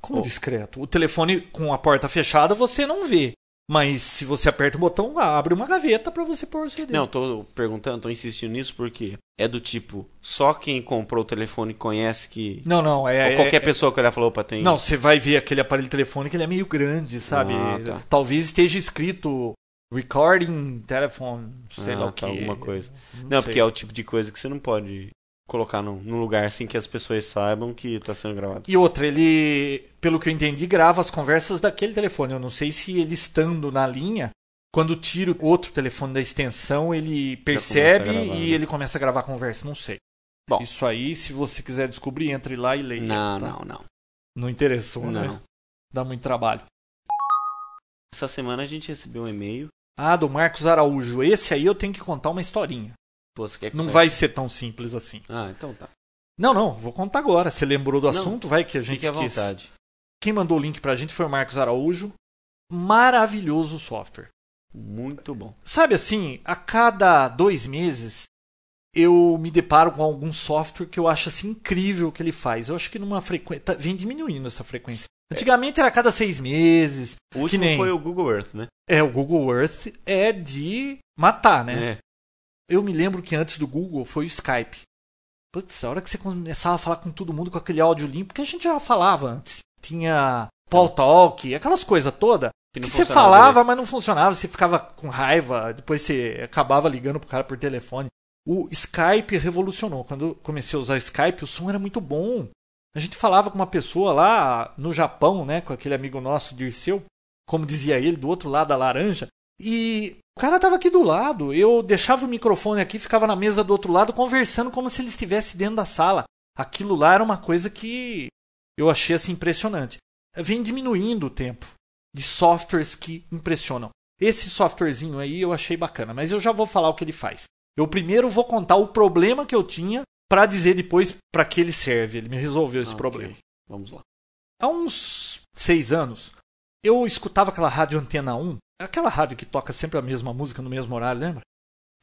Como Oh. discreto? O telefone com a porta fechada você não vê. Mas se você aperta o botão, abre uma gaveta pra você pôr o CD. Não, tô perguntando, tô insistindo nisso porque é do tipo, só quem comprou o telefone conhece que. não, não, é. Ou qualquer é- pessoa que olhar falou, opa, tem. Não, você vai ver aquele aparelho telefônico, ele é meio grande, sabe? Ah, tá. Talvez esteja escrito recording telephone, sei Ah, lá o tá, que. alguma coisa. Não, Não, porque é o tipo de coisa que você não pode colocar num, num lugar assim que as pessoas saibam que tá sendo gravado. E outra, ele, pelo que eu entendi, grava as conversas daquele telefone. Eu não sei se ele estando na linha, quando tira o outro telefone da extensão, ele percebe gravar, e né? ele começa a gravar a conversa. Não sei. Bom. Isso aí, se você quiser descobrir, entre lá e leia. Não, tá? não, não. Não interessou, Não. né? Dá muito trabalho. Essa semana a gente recebeu um e-mail. Ah, do Marcos Araújo. Esse aí eu tenho que contar uma historinha. Pô, você quer que Não vai ser tão simples assim. Ah, então tá. Não, não, vou contar agora. Você lembrou do Não, assunto? Vai que a gente esquece. vontade. Quem mandou o link pra gente foi o Marcos Araújo. Maravilhoso software. Muito bom. Sabe assim, a cada dois meses eu me deparo com algum software que eu acho assim incrível o que ele faz. Eu acho que numa frequência. Vem diminuindo essa frequência. Antigamente era a cada seis meses. O último nem- foi o Google Earth, né? É, o Google Earth é de matar, né? É. Eu me lembro que antes do Google foi o Skype. Putz, a hora que você começava a falar com todo mundo com aquele áudio limpo, que a gente já falava antes. Tinha Paul Talk, aquelas coisas todas. Que Que você falava, direito. mas não funcionava. Você ficava com raiva, depois você acabava ligando pro cara por telefone. O Skype revolucionou. Quando eu comecei a usar o Skype, o som era muito bom. A gente falava com uma pessoa lá no Japão, né, com aquele amigo nosso, Dirceu, como dizia ele, do outro lado da laranja. E o cara tava aqui do lado. Eu deixava o microfone aqui, ficava na mesa do outro lado, conversando como se ele estivesse dentro da sala. Aquilo lá era uma coisa que eu achei assim impressionante. Vem diminuindo o tempo de softwares que impressionam. Esse softwarezinho aí eu achei bacana, mas eu já vou falar o que ele faz. Eu primeiro vou contar o problema que eu tinha para dizer depois para que ele serve. Ele me resolveu esse Ok. problema. Vamos lá. Há uns seis anos, eu escutava aquela rádio Antena 1, aquela rádio que toca sempre a mesma música no mesmo horário, lembra?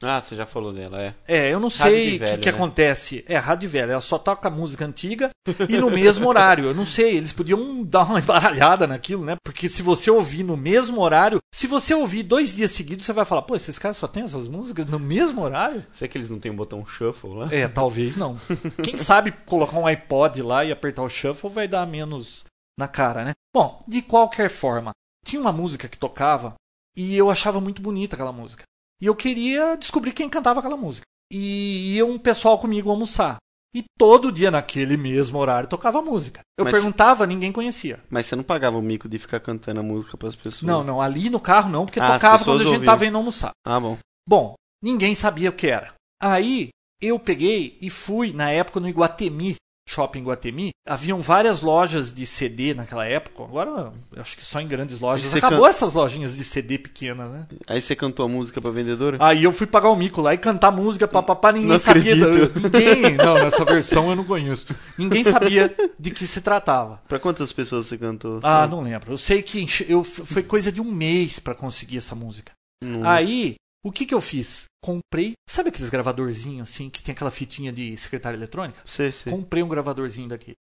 Ah, você já falou dela, é. É, eu não sei o que, que né? acontece. É, rádio velha, ela só toca música antiga e no mesmo horário. Eu não sei, eles podiam dar uma embaralhada naquilo, né? Porque se você ouvir no mesmo horário, se você ouvir dois dias seguidos, você vai falar, pô, esses caras só têm essas músicas no mesmo horário? Será que eles não têm um botão shuffle lá? É, talvez não. Quem sabe colocar um iPod lá e apertar o shuffle vai dar menos na cara, né? Bom, de qualquer forma, tinha uma música que tocava e eu achava muito bonita aquela música. E eu queria descobrir quem cantava aquela música. E ia um pessoal comigo almoçar. E todo dia, naquele mesmo horário, tocava música. Eu Mas- perguntava, ninguém conhecia. Mas você não pagava o mico de ficar cantando a música pras pessoas? Não, não, ali no carro não, porque Ah, as tocava quando a gente ouviam. tava indo almoçar. Ah, bom. Bom, ninguém sabia o que era. Aí eu peguei e fui, na época, no Iguatemi, shopping Iguatemi. Haviam várias lojas de CD naquela época. Agora, acho que só em grandes lojas. Acabou can- essas lojinhas de CD pequenas, né? Aí você cantou a música pra vendedora? Aí eu fui pagar o mico lá e cantar música, papapá, ninguém Não sabia. da-. Ninguém, não, nessa versão eu não conheço. Ninguém sabia de que se tratava. Pra quantas pessoas você cantou? Ah, Sabe? não lembro. Eu sei que eu, foi coisa de um mês pra conseguir essa música. Não. Aí, o que que eu fiz? Comprei, sabe aqueles gravadorzinhos assim, que tem aquela fitinha de secretária eletrônica? Sei, sei. Comprei um gravadorzinho. Eu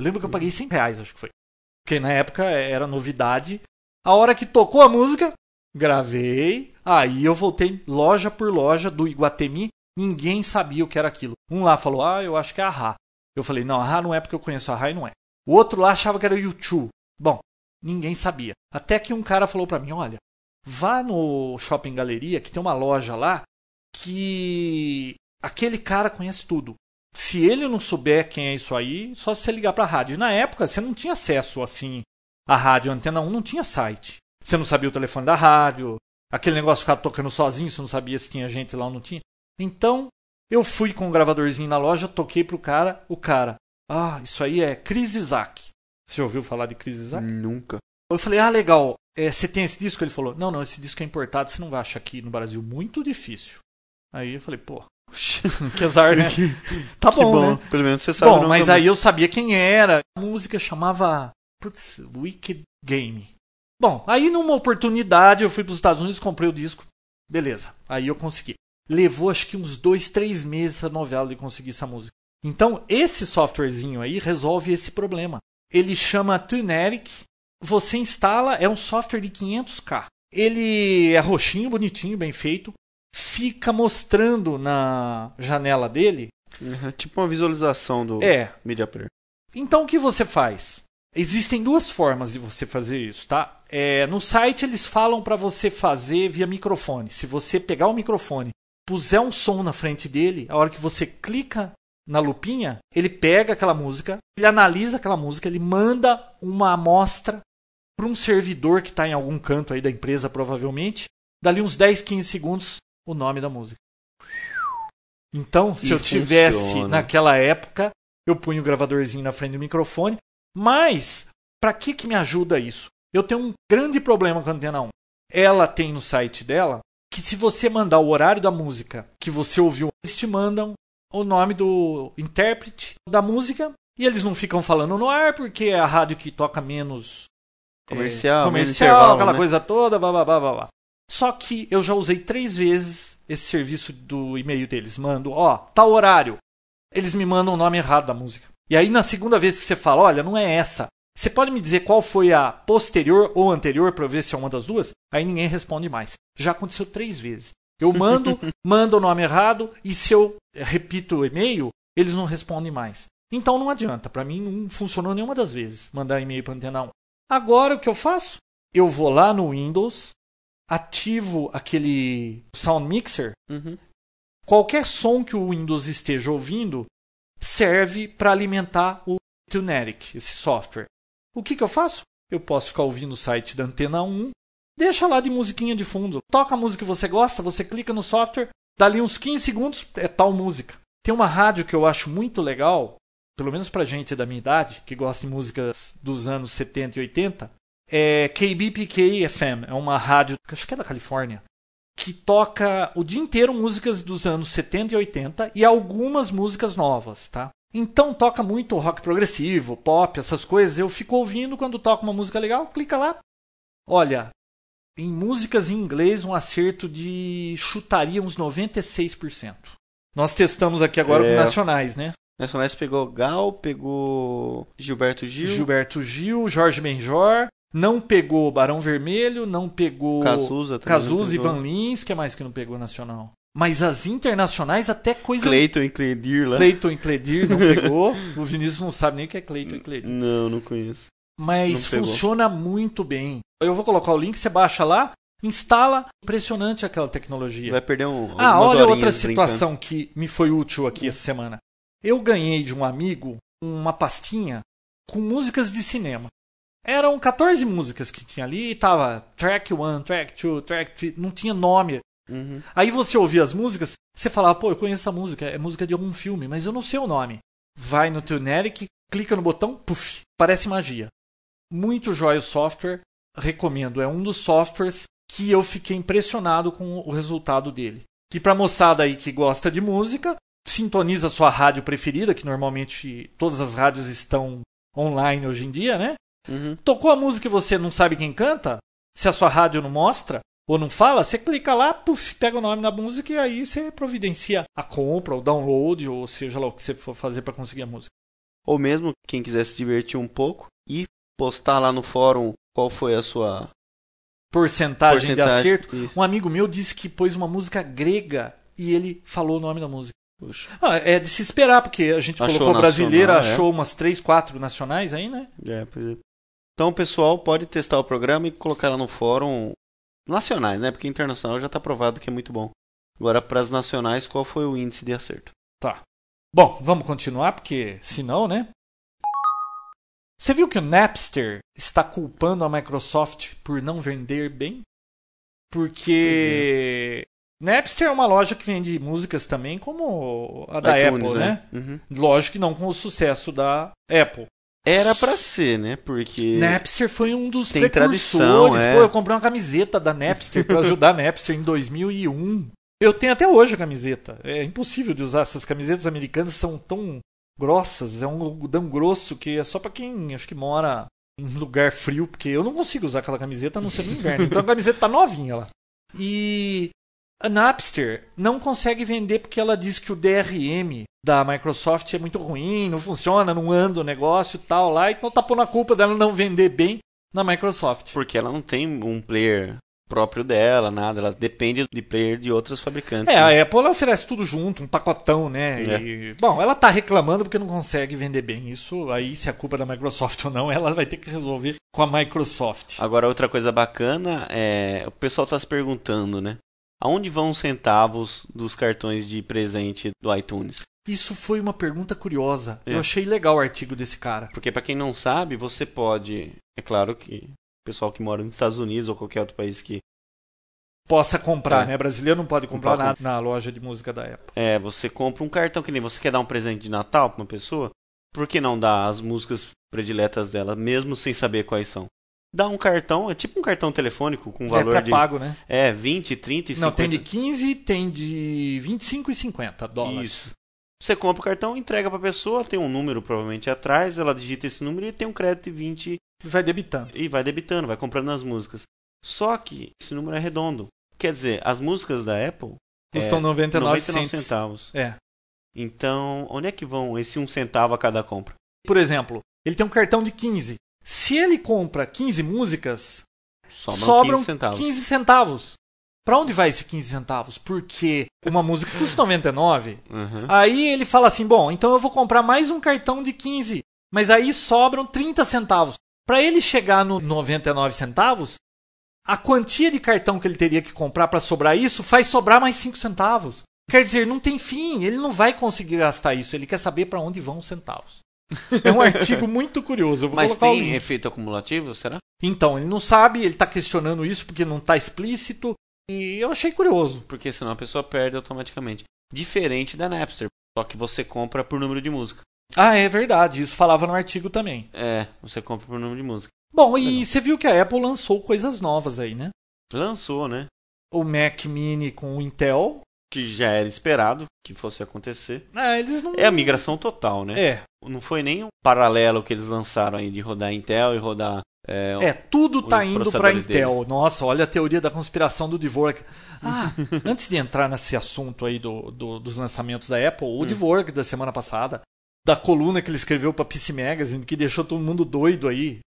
lembro que eu paguei 100 reais, acho que foi. Porque na época era novidade. A hora que tocou a música, gravei. Aí eu voltei loja por loja do Iguatemi. Ninguém sabia o que era aquilo. Um lá falou, ah, eu acho que é a Ra. Eu falei, não, a Ra não é porque eu conheço a Ra e não é. O outro lá achava que era o YouTube. Bom, ninguém sabia. Até que um cara falou pra mim, olha, vá no Shopping Galeria, que tem uma loja lá, que aquele cara conhece tudo. Se ele não souber quem é isso aí, só se você ligar pra rádio. E na época, você não tinha acesso assim. A rádio Antena 1 não tinha site. Você não sabia o telefone da rádio. Aquele negócio ficava tocando sozinho, você não sabia se tinha gente lá ou não tinha. Então, eu fui com o gravadorzinho na loja, toquei pro cara. O cara, ah, isso aí é Chris Isaac. Você já ouviu falar de Chris Isaac? Nunca. Eu falei, ah, legal. É, você tem esse disco? Ele falou, não, não, esse disco é importado, você não vai achar aqui no Brasil. Muito difícil. Aí eu falei, pô, que azar, né? Tá bom, bom. né? Pelo menos você sabe. Bom, mas da aí eu sabia quem era. A música chamava putz, Wicked Game. Bom, aí numa oportunidade eu fui para os Estados Unidos, comprei o disco. Beleza, aí eu consegui. Levou acho que uns dois, três meses essa novela de conseguir essa música. Então, esse softwarezinho aí resolve esse problema. Ele chama Tunetic. Você instala, é um software de 500k. Ele é roxinho, bonitinho, bem feito. Fica mostrando na janela dele. Uhum, Tipo uma visualização do É, Media Player. então o que você faz? Existem duas formas de você fazer isso, tá? É, no site eles falam para você fazer via microfone. Se você pegar o microfone, puser um som na frente dele, a hora que você clica na lupinha, ele pega aquela música, ele analisa aquela música, ele manda uma amostra para um servidor que está em algum canto aí da empresa, provavelmente. Dali uns 10, 15 segundos, o nome da música. Então, se E eu tivesse funciona. naquela época, eu punho o gravadorzinho na frente do microfone. Mas, para que, que me ajuda isso? Eu tenho um grande problema com a Antena 1. Ela tem no site dela que se você mandar o horário da música que você ouviu, eles te mandam o nome do intérprete da música e eles não ficam falando no ar porque é a rádio que toca menos Comercial, é, comercial, aquela né? coisa toda, blá, blá, blá, blá, blá. Só que eu já usei três vezes esse serviço do e-mail deles. Mando, ó, tal horário. Eles me mandam o nome errado da música. E aí na segunda vez que você fala, olha, não é essa. Você pode me dizer qual foi a posterior ou anterior para eu ver se é uma das duas? Aí ninguém responde mais. Já aconteceu três vezes. Eu mando, mando o nome errado e se eu repito o e-mail, eles não respondem mais. Então não adianta. Para mim não funcionou nenhuma das vezes mandar e-mail para Antena 1. Agora o que eu faço? Eu vou lá no Windows, ativo aquele Sound Mixer. Uhum. Qualquer som que o Windows esteja ouvindo serve para alimentar o Tunetic, esse software. O que, que eu faço? Eu posso ficar ouvindo o site da Antena 1, deixa lá de musiquinha de fundo. Toca a música que você gosta, você clica no software, dali uns 15 segundos é tal música. Tem uma rádio que eu acho muito legal, pelo menos pra gente da minha idade, que gosta de músicas dos anos 70 e 80, é KBPK FM, é uma rádio, acho que é da Califórnia, que toca o dia inteiro músicas dos anos 70 e 80 e algumas músicas novas, tá? Então toca muito rock progressivo, pop, essas coisas. Eu fico ouvindo quando toca uma música legal, clica lá. Olha, em músicas em inglês, um acerto de chutaria uns 96%. Nós testamos aqui agora É. com nacionais, né? Nacionais pegou Gal, pegou Gilberto Gil, Gilberto Gil, Jorge Benjor, não pegou Barão Vermelho, não pegou Cazuza. Cazuza e pegou. Van Lins, que é mais que não pegou nacional. Mas as internacionais até coisa Cleiton e Cleidir lá. Cleiton e Cledir não pegou. o Vinícius não sabe nem o que é Cleiton e Cledir. Não, não conheço. Mas funciona muito bem. Eu vou colocar o link, você baixa lá, instala. Impressionante aquela tecnologia. Vai perder um. Ah, olha outra brincando. situação que me foi útil aqui essa semana. Eu ganhei de um amigo uma pastinha com músicas de cinema. Eram 14 músicas que tinha ali e tava track 1, track 2, track 3, não tinha nome. Uhum. Aí você ouvia as músicas, você falava, pô, eu conheço essa música, é música de algum filme, mas eu não sei o nome. Vai no teu Neric, clica no botão, puf, parece magia. Muito jóia o software, recomendo. É um dos softwares que eu fiquei impressionado com o resultado dele. E pra moçada aí que gosta de música, sintoniza sua rádio preferida, que normalmente todas as rádios estão online hoje em dia, né? Uhum. Tocou a música e você não sabe quem canta? Se a sua rádio não mostra ou não fala, você clica lá, puf, pega o nome da música e aí você providencia a compra, o download, ou seja lá o que você for fazer para conseguir a música. Ou mesmo quem quiser se divertir um pouco e postar lá no fórum qual foi a sua Porcentagem, de porcentagem. acerto. Isso. Um amigo meu disse que pôs uma música grega e ele falou o nome da música. Ah, é de se esperar, porque a gente Achou colocou brasileira, nacional, é. achou umas três, quatro nacionais aí, né? É, pois é. Então o pessoal pode testar o programa e colocar lá no fórum nacionais, né? Porque internacional já está provado que é muito bom. Agora, para as nacionais, qual foi o índice de acerto? Tá. Bom, vamos continuar, porque senão, né? Você viu que o Napster está culpando a Microsoft por não vender bem? Porque Napster é uma loja que vende músicas também, como a da iTunes, Apple, né? Uhum. Lógico que não com o sucesso da Apple. Era pra ser, né? Porque. Napster foi um dos Tem precursores. tradição, é. Pô, eu comprei uma camiseta da Napster para ajudar a Napster em 2001. Eu tenho até hoje a camiseta. É impossível de usar essas camisetas americanas, são tão grossas, é um algodão grosso que é só para quem acho que mora em lugar frio, porque eu não consigo usar aquela camiseta a não ser no inverno. Então a camiseta tá novinha lá. E a Napster não consegue vender porque ela diz que o DRM da Microsoft é muito ruim, não funciona, não anda o negócio e tal lá, então tá pondo a culpa dela não vender bem na Microsoft. Porque ela não tem um player próprio dela, nada. Ela depende de player de outros fabricantes. É, né? a Apple oferece tudo junto, um pacotão, né? E, bom, ela tá reclamando porque não consegue vender bem. Isso aí, se a culpa é da Microsoft ou não, ela vai ter que resolver com a Microsoft. Agora, outra coisa bacana é. O pessoal tá se perguntando, né? Aonde vão os centavos dos cartões de presente do iTunes? Isso foi uma pergunta curiosa. É. Eu achei legal o artigo desse cara. Porque pra quem não sabe, você pode. É claro que pessoal que mora nos Estados Unidos ou qualquer outro país que. Possa comprar, É. né? Brasileiro não pode comprar pode na loja de música da Apple. É, você compra um cartão que nem você quer dar um presente de Natal pra uma pessoa. Por que não dar as músicas prediletas dela, mesmo sem saber quais são? Dá um cartão, é tipo um cartão telefônico com é valor de. pré-pago, né? É, 20, 30 e 50. Não, tem de 15, tem de 25 e 50 dólares. Isso. Você compra o cartão, entrega pra pessoa, tem um número provavelmente atrás, ela digita esse número e tem um crédito de 20 Vai debitando. e vai debitando, vai comprando as músicas. Só que esse número é redondo. Quer dizer, as músicas da Apple Custam é, 99, 99 cents. centavos. É. Então, onde é que vão esse um centavo a cada compra? Por exemplo, ele tem um cartão de 15. Se ele compra 15 músicas, Sobram, sobram 15 centavos. 15 centavos. Pra onde vai esse 15 centavos? Porque uma música custa 99. Uhum. Aí ele fala assim: bom, então eu vou comprar mais um cartão de 15. Mas aí sobram 30 centavos. Pra ele chegar no 99 centavos, a quantia de cartão que ele teria que comprar pra sobrar isso faz sobrar mais 5 centavos. Quer dizer, não tem fim, ele não vai conseguir gastar isso, ele quer saber pra onde vão os centavos. É um artigo muito curioso. Mas tem efeito acumulativo, será? Então, ele não sabe, ele está questionando isso porque não está explícito. E eu achei curioso. Porque senão a pessoa perde automaticamente. Diferente da Napster, só que você compra por número de música. Ah, é verdade, isso falava no artigo também. É, você compra por número de música. Bom, e você viu que a Apple lançou coisas novas aí, né? Lançou, né? O Mac Mini com o Intel. Que já era esperado que fosse acontecer. Ah, eles não. É a migração total, né? É. Não foi nem um paralelo que eles lançaram aí de rodar Intel e rodar É, É, tudo tá indo pra processadores Intel. deles. Nossa, olha a teoria da conspiração do Dvorak. Ah, antes de entrar nesse assunto aí do, do- dos lançamentos da Apple, Hum. o Dvorak da semana passada, da coluna que ele escreveu pra PC Magazine, que deixou todo mundo doido aí.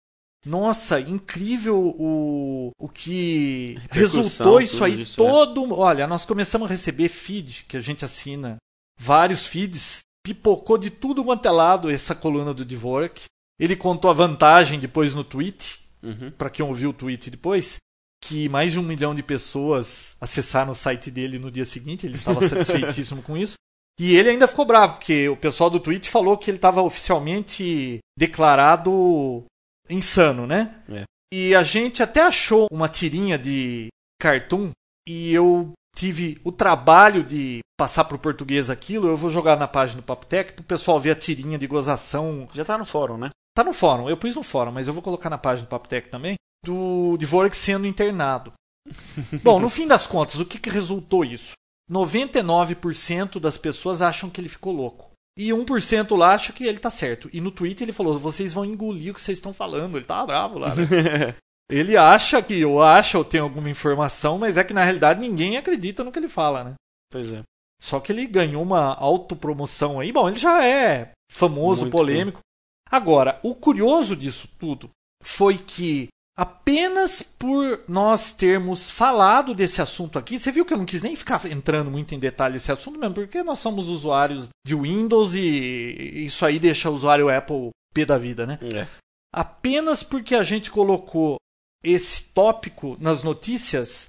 Nossa, incrível o, o que Repercussão, resultou isso aí. disso, é. todo. Olha, nós começamos a receber feed, que a gente assina, vários feeds, pipocou de tudo quanto é lado essa coluna do Dvorak. Ele contou a vantagem depois no tweet, Uhum. para quem ouviu o tweet depois, que mais de um milhão de pessoas acessaram o site dele no dia seguinte, ele estava satisfeitíssimo com isso. E ele ainda ficou bravo, porque o pessoal do tweet falou que ele estava oficialmente declarado insano, né? É. E a gente até achou uma tirinha de cartoon e eu tive o trabalho de passar para o português aquilo. Eu vou jogar na página do Papotec para o pessoal ver a tirinha de gozação Já tá no fórum, né? Tá no fórum, eu pus no fórum, mas eu vou colocar na página do Papotec também, do Dvorak sendo internado. Bom, no fim das contas, o que, que resultou isso? 99% das pessoas acham que ele ficou louco. E 1% lá acha que ele tá certo. E no Twitter ele falou: vocês vão engolir o que vocês estão falando. Ele tava bravo lá, né? ele acha que eu acho ou tenho alguma informação, mas é que na realidade ninguém acredita no que ele fala, né? Pois é. Só que ele ganhou uma autopromoção aí. Bom, ele já é famoso, Muito polêmico. Agora, o curioso disso tudo foi que apenas por nós termos falado desse assunto aqui, você viu que eu não quis nem ficar entrando muito em detalhe desse assunto mesmo, porque nós somos usuários de Windows e isso aí deixa o usuário Apple pé da vida, né? É. apenas porque a gente colocou esse tópico nas notícias,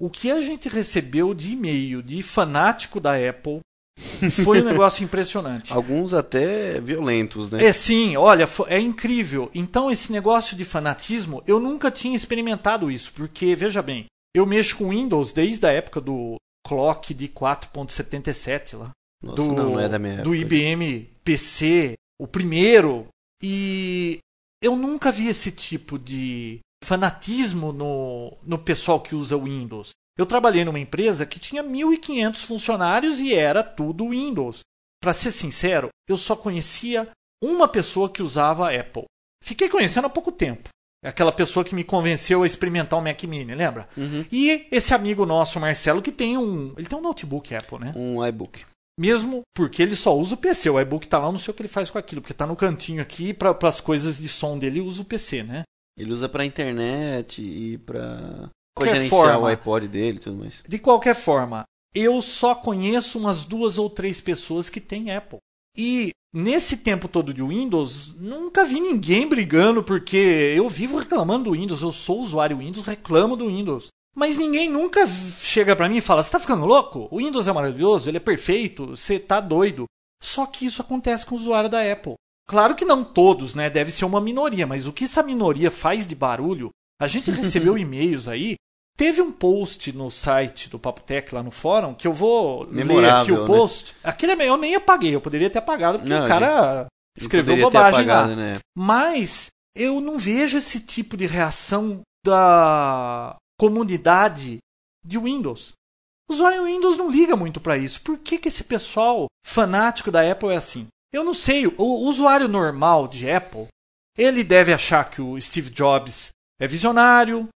o que a gente recebeu de e-mail de fanático da Apple foi um negócio impressionante. Alguns até violentos, né? É sim, olha, é incrível. Então, esse negócio de fanatismo, eu nunca tinha experimentado isso, porque, veja bem, eu mexo com Windows desde a época do clock de 4.77 lá Nossa, do, não, não é da minha época. do IBM PC, o primeiro. E eu nunca vi esse tipo de fanatismo no, no pessoal que usa Windows. Eu trabalhei numa empresa que tinha 1.500 funcionários e era tudo Windows. Para ser sincero, eu só conhecia uma pessoa que usava Apple. Fiquei conhecendo há pouco tempo. É Aquela pessoa que me convenceu a experimentar o Mac Mini, lembra? Uhum. E esse amigo nosso, Marcelo, que tem um. Ele tem um notebook Apple, né? Um iBook. Mesmo porque ele só usa o PC. O iBook tá lá, não sei o que ele faz com aquilo, porque tá no cantinho aqui para as coisas de som dele usa o PC, né? Ele usa pra internet e pra Qualquer forma. o iPod dele tudo mais. De qualquer forma, eu só conheço umas duas ou três pessoas que têm Apple. E nesse tempo todo de Windows, nunca vi ninguém brigando, porque eu vivo reclamando do Windows, eu sou usuário Windows, reclamo do Windows. Mas ninguém nunca chega pra mim e fala: Você tá ficando louco? O Windows é maravilhoso, ele é perfeito, você tá doido. Só que isso acontece com o usuário da Apple. Claro que não todos, né? Deve ser uma minoria, mas o que essa minoria faz de barulho? A gente recebeu e-mails aí. Teve um post no site do Papotec lá no fórum que eu vou ler aqui Memorável, o né? post. Aquele e-mail eu nem apaguei, eu poderia ter apagado porque Não, o cara escreveu bobagem lá. apagado, né? Mas eu não vejo esse tipo de reação da comunidade de Windows. O usuário Windows não liga muito para isso. Por que, que esse pessoal fanático da Apple é assim? Eu não sei. O, o usuário normal de Apple, ele deve achar que o Steve Jobs é visionário,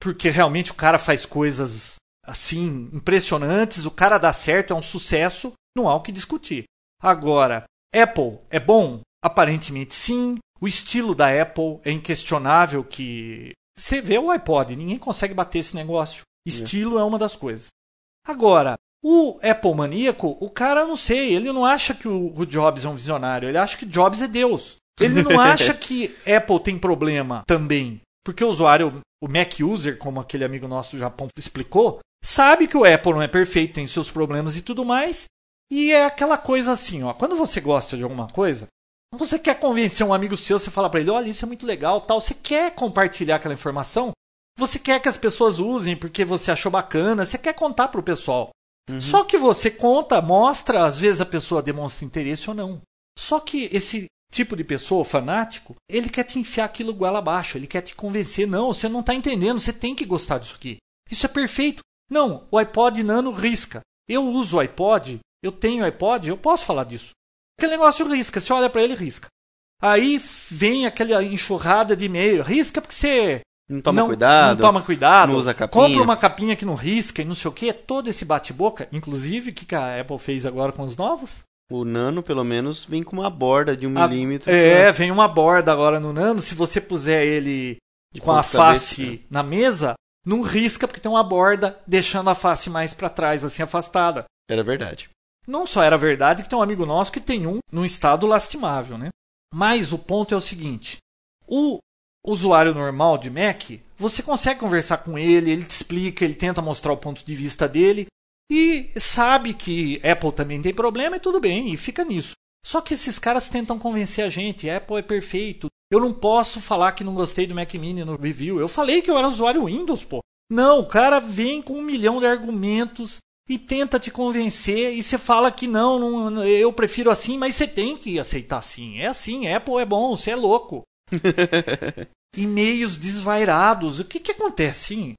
porque realmente o cara faz coisas assim impressionantes, o cara dá certo, é um sucesso, não há o que discutir. Agora, Apple é bom? Aparentemente sim. O estilo da Apple é inquestionável que você vê o iPod, ninguém consegue bater esse negócio. Estilo é uma das coisas. Agora, o Apple maníaco, o cara, não sei, ele não acha que o o Jobs é um visionário, ele acha que Jobs é Deus. Ele não acha que Apple tem problema também. Porque o usuário, o Mac user, como aquele amigo nosso do Japão explicou, sabe que o Apple não é perfeito, tem seus problemas e tudo mais. E é aquela coisa assim, ó, quando você gosta de alguma coisa, você quer convencer um amigo seu, você fala pra ele, olha, isso é muito legal, tal, você quer compartilhar aquela informação, você quer que as pessoas usem porque você achou bacana, você quer contar pro pessoal. Só que você conta, mostra, às vezes a pessoa demonstra interesse ou não. Só que esse tipo de pessoa, fanático, ele quer te enfiar aquilo goela abaixo, ele quer te convencer, não, você não tá entendendo, você tem que gostar disso aqui. Isso é perfeito. Não, o iPod Nano risca. Eu uso o iPod, eu tenho iPod, eu posso falar disso. Aquele negócio risca, você olha pra ele risca. Aí vem aquela enxurrada de e-mail. Risca porque você Não toma cuidado. Não toma cuidado. não usa capinha. Compra uma capinha que não risca e não sei o que. Todo esse bate-boca. Inclusive, o que a Apple fez agora com os novos? O Nano, pelo menos, vem com uma borda de um A- milímetro. É, vem uma borda agora no Nano. Se você puser ele de com a face cabeça. na mesa, não risca porque tem uma borda deixando a face mais pra trás, assim, afastada. Era verdade. Não só era verdade que tem um amigo nosso que tem um num estado lastimável, né? Mas o ponto é o seguinte: o usuário normal de Mac, você consegue conversar com ele, ele te explica, ele tenta mostrar o ponto de vista dele e sabe que Apple também tem problema e tudo bem, e fica nisso. Só que esses caras tentam convencer a gente, Apple é perfeito. Eu não posso falar que não gostei do Mac Mini no review. Eu falei que eu era usuário Windows, pô. Não, o cara vem com um milhão de argumentos e tenta te convencer e você fala que não, não, eu prefiro assim, mas você tem que aceitar assim. É assim, Apple é bom, você é louco. E-mails desvairados. O que que acontece? hein?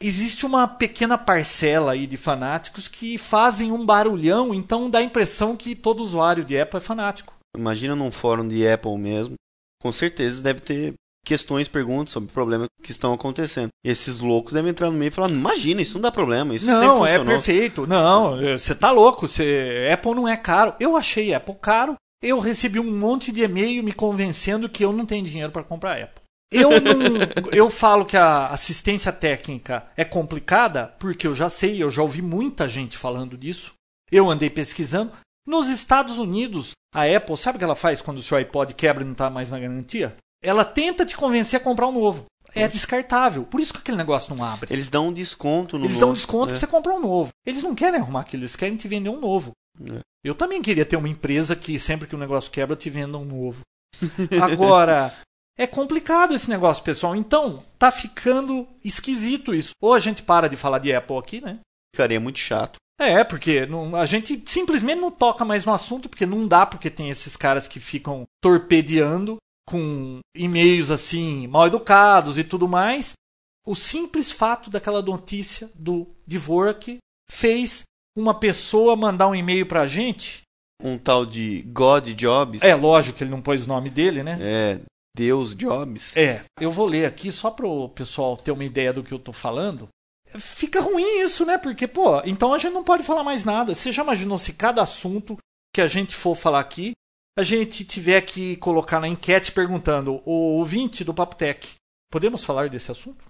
Existe uma pequena parcela aí de fanáticos que fazem um barulhão, então dá a impressão que todo usuário de Apple é fanático. Imagina num fórum de Apple mesmo. Com certeza deve ter questões, perguntas sobre problemas que estão acontecendo. E esses loucos devem entrar no meio e falar: imagina, isso não dá problema, isso Não, é funcionou." perfeito. Não, você tá louco. Você... Apple não é caro. Eu achei Apple caro. Eu recebi um monte de e-mail me convencendo que eu não tenho dinheiro para comprar Apple. Eu não, eu falo que a assistência técnica é complicada porque eu já sei, eu já ouvi muita gente falando disso. Eu andei pesquisando. Nos Estados Unidos, a Apple, sabe o que ela faz quando o seu iPod quebra e não está mais na garantia? Ela tenta te convencer a comprar um novo. É descartável. Por isso que aquele negócio não abre. Eles dão um desconto no Eles dão novo, desconto né? pra você comprar um novo. Eles não querem arrumar aquilo, eles querem te vender um novo. É. Eu também queria ter uma empresa que sempre que o negócio quebra te venda um novo. Agora, é complicado esse negócio, pessoal. Então, tá ficando esquisito isso. Ou a gente para de falar de Apple aqui, né? Ficaria muito chato. É, porque não- a gente simplesmente não toca mais no assunto, porque não dá, porque tem esses caras que ficam torpedeando com e-mails assim, mal educados e tudo mais. O simples fato daquela notícia do Dvorak fez uma pessoa mandar um e-mail pra gente. Um tal de God Jobs. É lógico que ele não pôs o nome dele, né? É, Deus Jobs. É, eu vou ler aqui só pro pessoal ter uma ideia do que eu tô falando. Fica ruim isso, né? Porque, pô, então a gente não pode falar mais nada. Você já imaginou se cada assunto que a gente for falar aqui, a gente tiver que colocar na enquete perguntando, o ouvinte do Papo Tech, podemos falar desse assunto?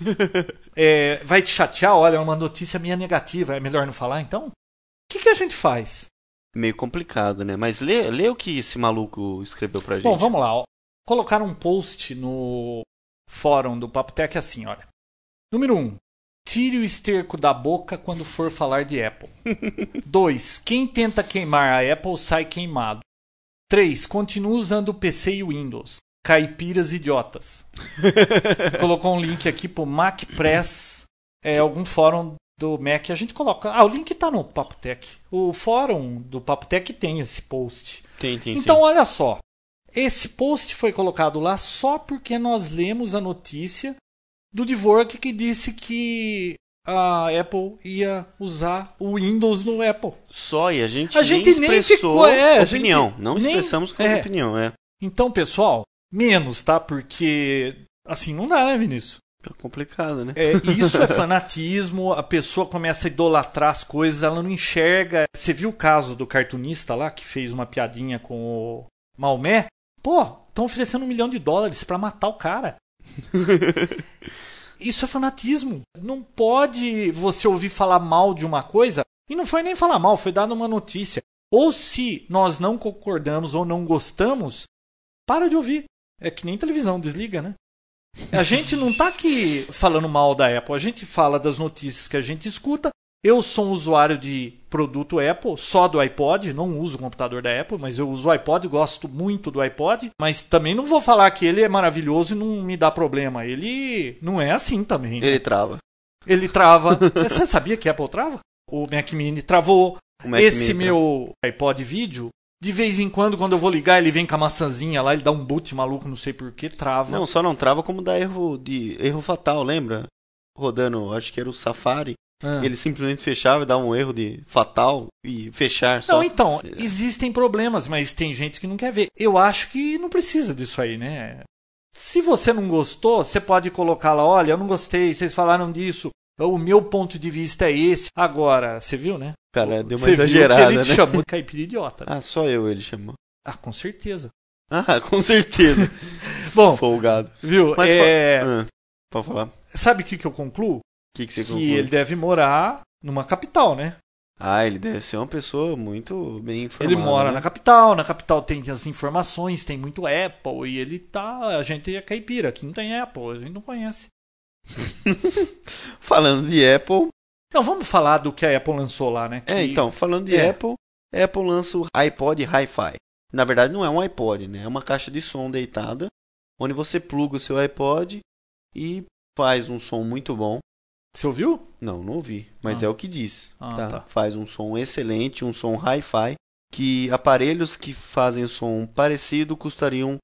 É, vai te chatear? Olha, é uma notícia minha negativa, é melhor não falar então? O que, que a gente faz? Meio complicado, né? Mas lê, lê o que esse maluco escreveu pra gente. Bom, vamos lá. Ó. Colocaram um post no fórum do Papo Tech assim, olha. Número 1. Um, tire o esterco da boca quando for falar de Apple. 2. Quem tenta queimar a Apple sai queimado. 3. Continua usando o PC e o Windows. Caipiras idiotas. Colocou um link aqui pro Mac Press, é algum fórum do Mac. A gente coloca. Ah, o link tá no Papo Tech. O fórum do Papo Tech tem esse post. Tem, tem, Então, sim. olha só. Esse post foi colocado lá só porque nós lemos a notícia do Dvorak que disse que a Apple ia usar o Windows no Apple. Só e a gente, A gente nem expressou ficou- é, opinião. gente não nem- expressamos com é. opinião, é. Então, pessoal, menos, tá? Porque assim não dá, né, Vinícius? Tá complicado, né? É, isso é fanatismo, a pessoa começa a idolatrar as coisas, ela não enxerga. Você viu o caso do cartunista lá que fez uma piadinha com o Maomé? Pô, estão oferecendo um milhão de dólares pra matar o cara. Isso é fanatismo. Não pode você ouvir falar mal de uma coisa. E não foi nem falar mal, foi dada uma notícia. Ou se nós não concordamos ou não gostamos, para de ouvir. É que nem televisão, desliga, né? A gente não tá aqui falando mal da Apple, a gente fala das notícias que a gente escuta. Eu sou um usuário de produto Apple, só do iPod, não uso o computador da Apple, mas eu uso o iPod, gosto muito do iPod, mas também não vou falar que ele é maravilhoso e não me dá problema. Ele não é assim também. né? Ele trava. Ele trava. Você sabia que Apple trava? O Mac Mini travou. Mac Esse Mini meu iPod vídeo, de vez em quando, quando eu vou ligar, ele vem com a maçãzinha lá, ele dá um boot maluco, não sei porquê, trava. Não, só não trava como dá erro de erro fatal, lembra? Rodando, acho que era o Safari. Ah. Ele simplesmente fechava e dava um erro de fatal e fechar só. Não, então, existem problemas, mas tem gente que não quer ver. Eu acho que não precisa disso aí, né? Se você não gostou, você pode colocar lá, olha, eu não gostei, vocês falaram disso, o meu ponto de vista é esse. Agora, você viu, né? Cara, deu uma Você viu exagerada, que ele né? te chamou de caipira idiota. né? Ah, só eu ele chamou. Ah, com certeza. Ah, com certeza. Bom, Folgado. viu? Mas é... Ah, pode falar. Sabe o que, que eu concluo? Que, que você conclui? ele deve morar numa capital, né? Ah, ele deve ser uma pessoa muito bem informada. ele mora né? na capital, na capital tem as informações, tem muito Apple e ele tá. A gente é caipira, aqui não tem Apple, a gente não conhece. Falando de Apple. Não, vamos falar do que a Apple lançou lá, né? Que- É, então, falando de É. Apple, Apple lança o iPod Hi-Fi. Na verdade, não é um iPod, né? É uma caixa de som deitada, onde você pluga o seu iPod e faz um som muito bom. Você ouviu? Não, não ouvi, mas Ah. é o que diz. Ah, tá? tá. Faz um som excelente, um som hi-fi, que aparelhos que fazem som parecido custariam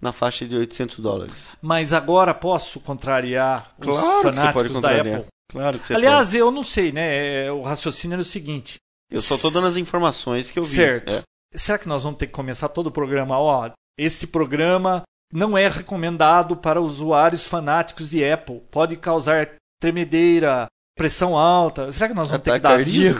na faixa de 800 dólares. Mas agora posso contrariar os Claro que você fanáticos pode da contrariar. Apple? Claro que você Aliás, eu não sei, né? É, O raciocínio era o seguinte: pode. Eu só tô dando as informações que eu vi. Certo. É. será que nós vamos ter que começar todo o programa? Ó, este programa não é recomendado para usuários fanáticos de Apple. Pode causar tremedeira, pressão alta. Será que nós vamos ter que Ataque dar aviso?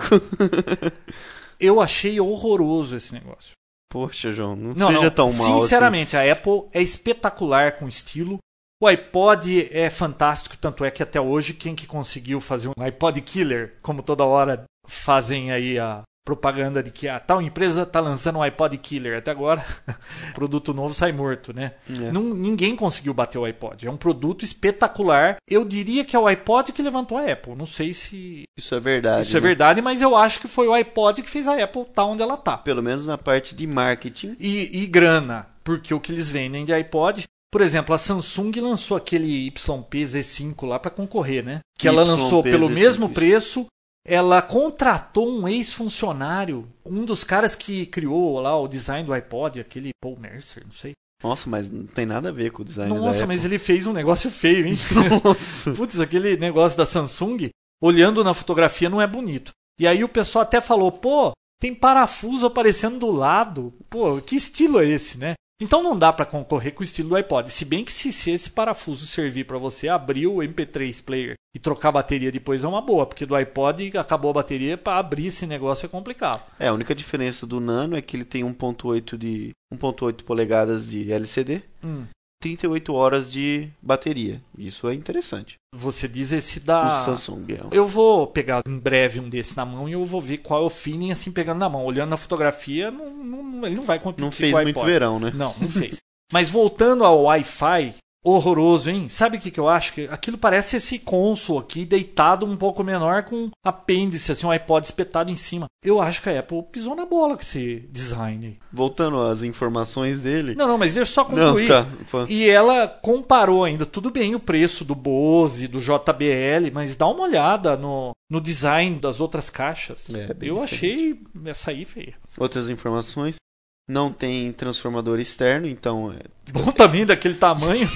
Eu achei horroroso esse negócio. Poxa, João, não, Não, seja não. tão mal assim. Sinceramente, a Apple é espetacular com estilo. O iPod é fantástico, tanto é que até hoje quem que conseguiu fazer um iPod killer, como toda hora fazem aí a propaganda de que a tal empresa está lançando um iPod killer. Até agora, produto novo sai morto, né? É. Não- ninguém conseguiu bater o iPod. É um produto espetacular. Eu diria que é o iPod que levantou a Apple. Não sei se Isso é verdade. isso é né? verdade, mas eu acho que foi o iPod que fez a Apple estar onde ela está Pelo menos na parte de marketing. e, e grana, porque o que eles vendem de iPod. Por exemplo, a Samsung lançou aquele YP Z5 lá para concorrer, né? Que ela lançou YP pelo Z5, mesmo preço. Ela contratou um ex-funcionário, um dos caras que criou lá o design do iPod, aquele Paul Mercer, não sei. Nossa, mas não tem nada a ver com o design Nossa, mas ele fez um negócio feio, hein? Putz, aquele negócio da Samsung, olhando na fotografia, não é bonito. E aí o pessoal até falou, pô, tem parafuso aparecendo do lado. Pô, que estilo é esse, né? Então não dá para concorrer com o estilo do iPod. Se bem que se, se esse parafuso servir para você abrir o MP3 player e trocar a bateria depois é uma boa, porque do iPod acabou a bateria, para abrir esse negócio é complicado. É, a única diferença do Nano é que ele tem 1.8 de 1.8 polegadas de LCD, Hum, 38 horas de bateria. Isso é interessante. você diz esse O da Samsung é. Eu vou pegar em breve um desse na mão e eu vou ver qual é o feeling assim pegando na mão. Olhando na fotografia, não, não- ele não vai competir Não fez o muito verão, né? Não, não fez. Mas voltando ao Wi-Fi, horroroso, hein? Sabe o que, que eu acho? Que aquilo parece esse console aqui, deitado um pouco menor, com apêndice, assim, um iPod espetado em cima. Eu acho que a Apple pisou na bola com esse design. Voltando às informações dele. Não, não, mas deixa eu só Não, concluir. tá. Pô. E ela comparou ainda, tudo bem o preço do Bose, do JBL, mas dá uma olhada no, no design das outras caixas. É, eu diferente. achei essa aí feia. Outras informações. Não tem transformador externo, então é Bom também daquele tamanho.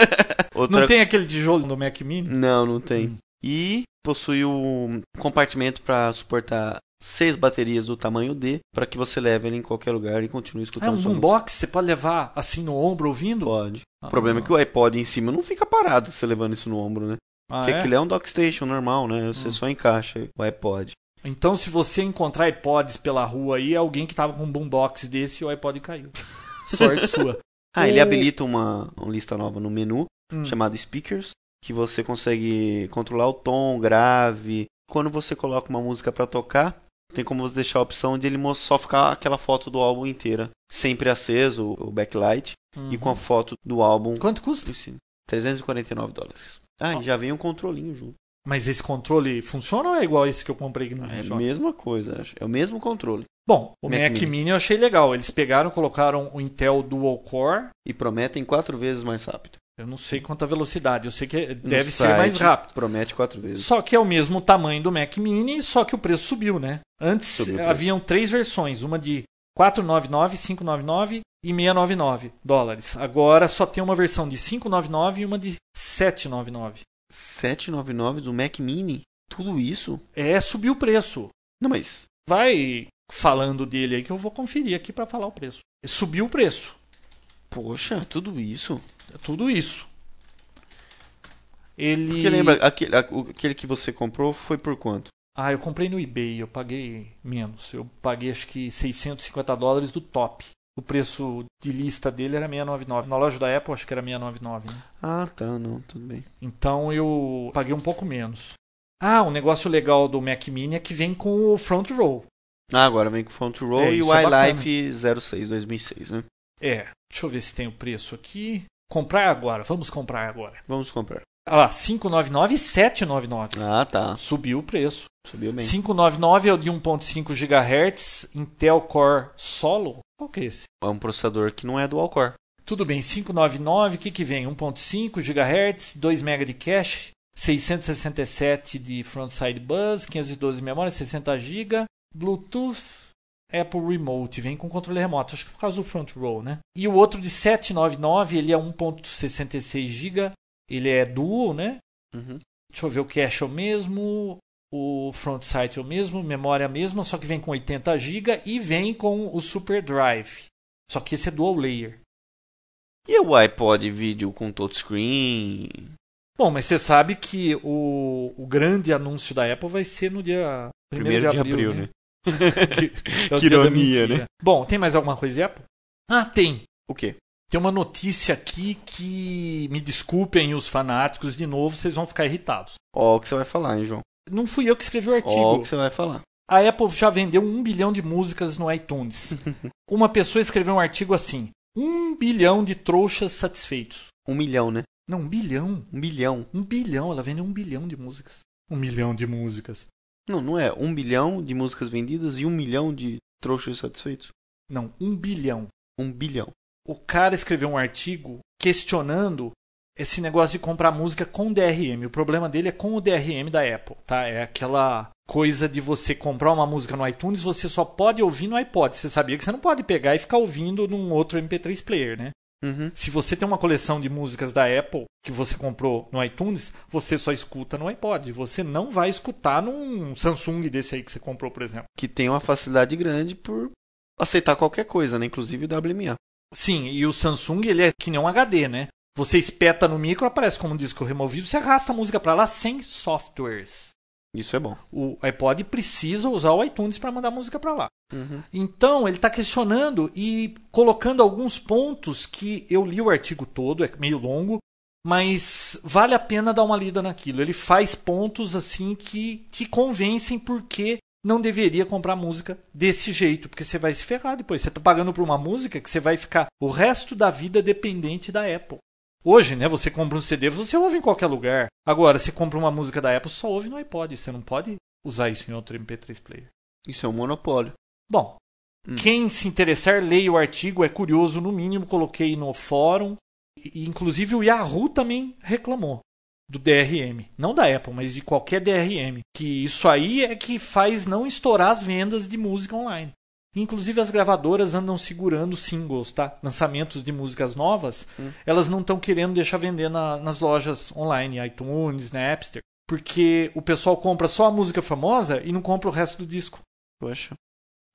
outra Não tem aquele tijolo no Mac Mini? Não, não tem. E possui um compartimento para suportar seis baterias do tamanho D, para que você leve ele em qualquer lugar e continue É escutando um sua boombox, você pode levar assim no ombro ouvindo? Pode. Ah, O problema é que o iPod em cima não fica parado você levando isso no ombro, né? Ah, Porque é? aquilo é um dockstation normal, né? Você Hum. só encaixa o iPod. Então, se você encontrar iPods pela rua aí, é alguém que tava com um boombox desse o iPod caiu. Sorte sua. Ah, ele habilita uma, uma lista nova no menu, Hum. chamada Speakers, que você consegue controlar o tom, grave. Quando você coloca uma música pra tocar, tem como você deixar a opção de ele só ficar aquela foto do álbum inteira, sempre aceso, o backlight, e com a foto do álbum Quanto custa? em cima. 349 dólares. Ah, e já vem um controlinho junto. Mas esse controle funciona ou é igual esse que eu comprei que não É a funciona? mesma coisa, acho. É o mesmo controle. Bom, o Mac Mac, Mini. Mini eu achei legal. Eles pegaram, colocaram o Intel Dual Core. E prometem quatro vezes mais rápido. Eu não sei quanta velocidade, eu sei que No deve ser mais rápido. Promete quatro vezes. Só que é o mesmo tamanho do Mac Mini, só que o preço subiu, né? Antes Subiu haviam três versões, uma de 499, 599 e 699 dólares. Agora só tem uma versão de 599 e uma de 799. 799 do Mac Mini? Tudo isso? É, subiu o preço. Não, mas. Vai falando dele aí que eu vou conferir aqui para falar o preço. Subiu o preço. Poxa, tudo isso? É tudo isso. Ele. Porque lembra, aquele, aquele que você comprou foi por quanto? Ah, eu comprei no eBay, eu paguei menos. Eu paguei acho que 650 dólares do top. O preço de lista dele era 699. Na loja da Apple acho que era 699, né? Ah, tá, não, tudo bem. Então eu paguei um pouco menos. Ah, um negócio legal do Mac Mini é que vem com o front row. Ah, agora vem com o front row É, e o é iLife 06 2006, né? É, deixa eu ver se tem o preço aqui. Comprar agora, vamos comprar agora. Vamos comprar. Ah lá, 599 e 799. Ah, tá. Subiu o preço. Subiu bem. 599 é o de 1.5 GHz, Intel Core Solo. Qual que é esse? É um processador que não é dual core. Tudo bem, 599, o que, que vem? 1.5 GHz, 2 MB de cache, 667 de frontside bus, 512 de memória, 60 GB, Bluetooth, Apple Remote, vem com controle remoto, acho que por causa do front row, né? E o outro de 799, ele é 1.66 GB, ele é dual, né? Uhum. Deixa eu ver, o cache é o mesmo, o front site é o mesmo, memória é a mesma, só que vem com 80 GB e vem com o Super Drive. Só que esse é dual layer. E o iPod vídeo com touchscreen? Bom, mas você sabe que o, o grande anúncio da Apple vai ser no dia 1 Primeiro de de abril, abril, né? né? que, é Que ironia, né? Bom, tem mais alguma coisa de Apple? Ah, tem. O quê? Tem uma notícia aqui que me desculpem os fanáticos de novo, vocês vão ficar irritados. Ó o que você vai falar, hein, João? Não fui eu que escrevi o Ó artigo. o que você vai falar. A Apple já vendeu um bilhão de músicas no iTunes. Uma pessoa escreveu um artigo assim: um bilhão de trouxas satisfeitos. Um milhão, né? Não, um bilhão. Um bilhão. Um bilhão. Ela vendeu um bilhão de músicas. Um milhão de músicas. Não, não é. Um bilhão de músicas vendidas e um milhão de trouxas satisfeitos. Não, um bilhão. Um bilhão. O cara escreveu um artigo questionando esse negócio de comprar música com DRM. O problema dele é com o DRM da Apple, tá? É aquela coisa de você comprar uma música no iTunes, você só pode ouvir no iPod. Você sabia que você não pode pegar e ficar ouvindo num outro MP3 player, né? Uhum. Se você tem uma coleção de músicas da Apple que você comprou no iTunes, você só escuta no iPod. Você não vai escutar num Samsung desse aí que você comprou, por exemplo. Que tem uma facilidade grande por aceitar qualquer coisa, né? Inclusive o WMA. Sim, e o Samsung ele é que nem um HD, né? Você espeta no micro, aparece como um disco removível, você arrasta a música para lá sem softwares. Isso é bom. O iPod precisa usar o iTunes para mandar música para lá. Uhum. Então, ele está questionando e colocando alguns pontos que eu li o artigo todo, é meio longo, mas vale a pena dar uma lida naquilo. Ele faz pontos assim que te convencem porque não deveria comprar música desse jeito, porque você vai se ferrar depois. Você está pagando por uma música que você vai ficar o resto da vida dependente da Apple. Hoje, né, você compra um CD, você ouve em qualquer lugar. Agora, você compra uma música da Apple, só ouve no iPod. Você não pode usar isso em outro MP3 player. Isso é um monopólio. Bom, Hum. quem se interessar, leia o artigo, é curioso no mínimo, coloquei no fórum. E, inclusive o Yahoo também reclamou do DRM. Não da Apple, mas de qualquer DRM. Que isso aí é que faz não estourar as vendas de música online. Inclusive as gravadoras andam segurando singles, tá? Lançamentos de músicas novas, Hum. elas não estão querendo deixar vender na- nas lojas online, iTunes, Napster, porque o pessoal compra só a música famosa e não compra o resto do disco. Poxa.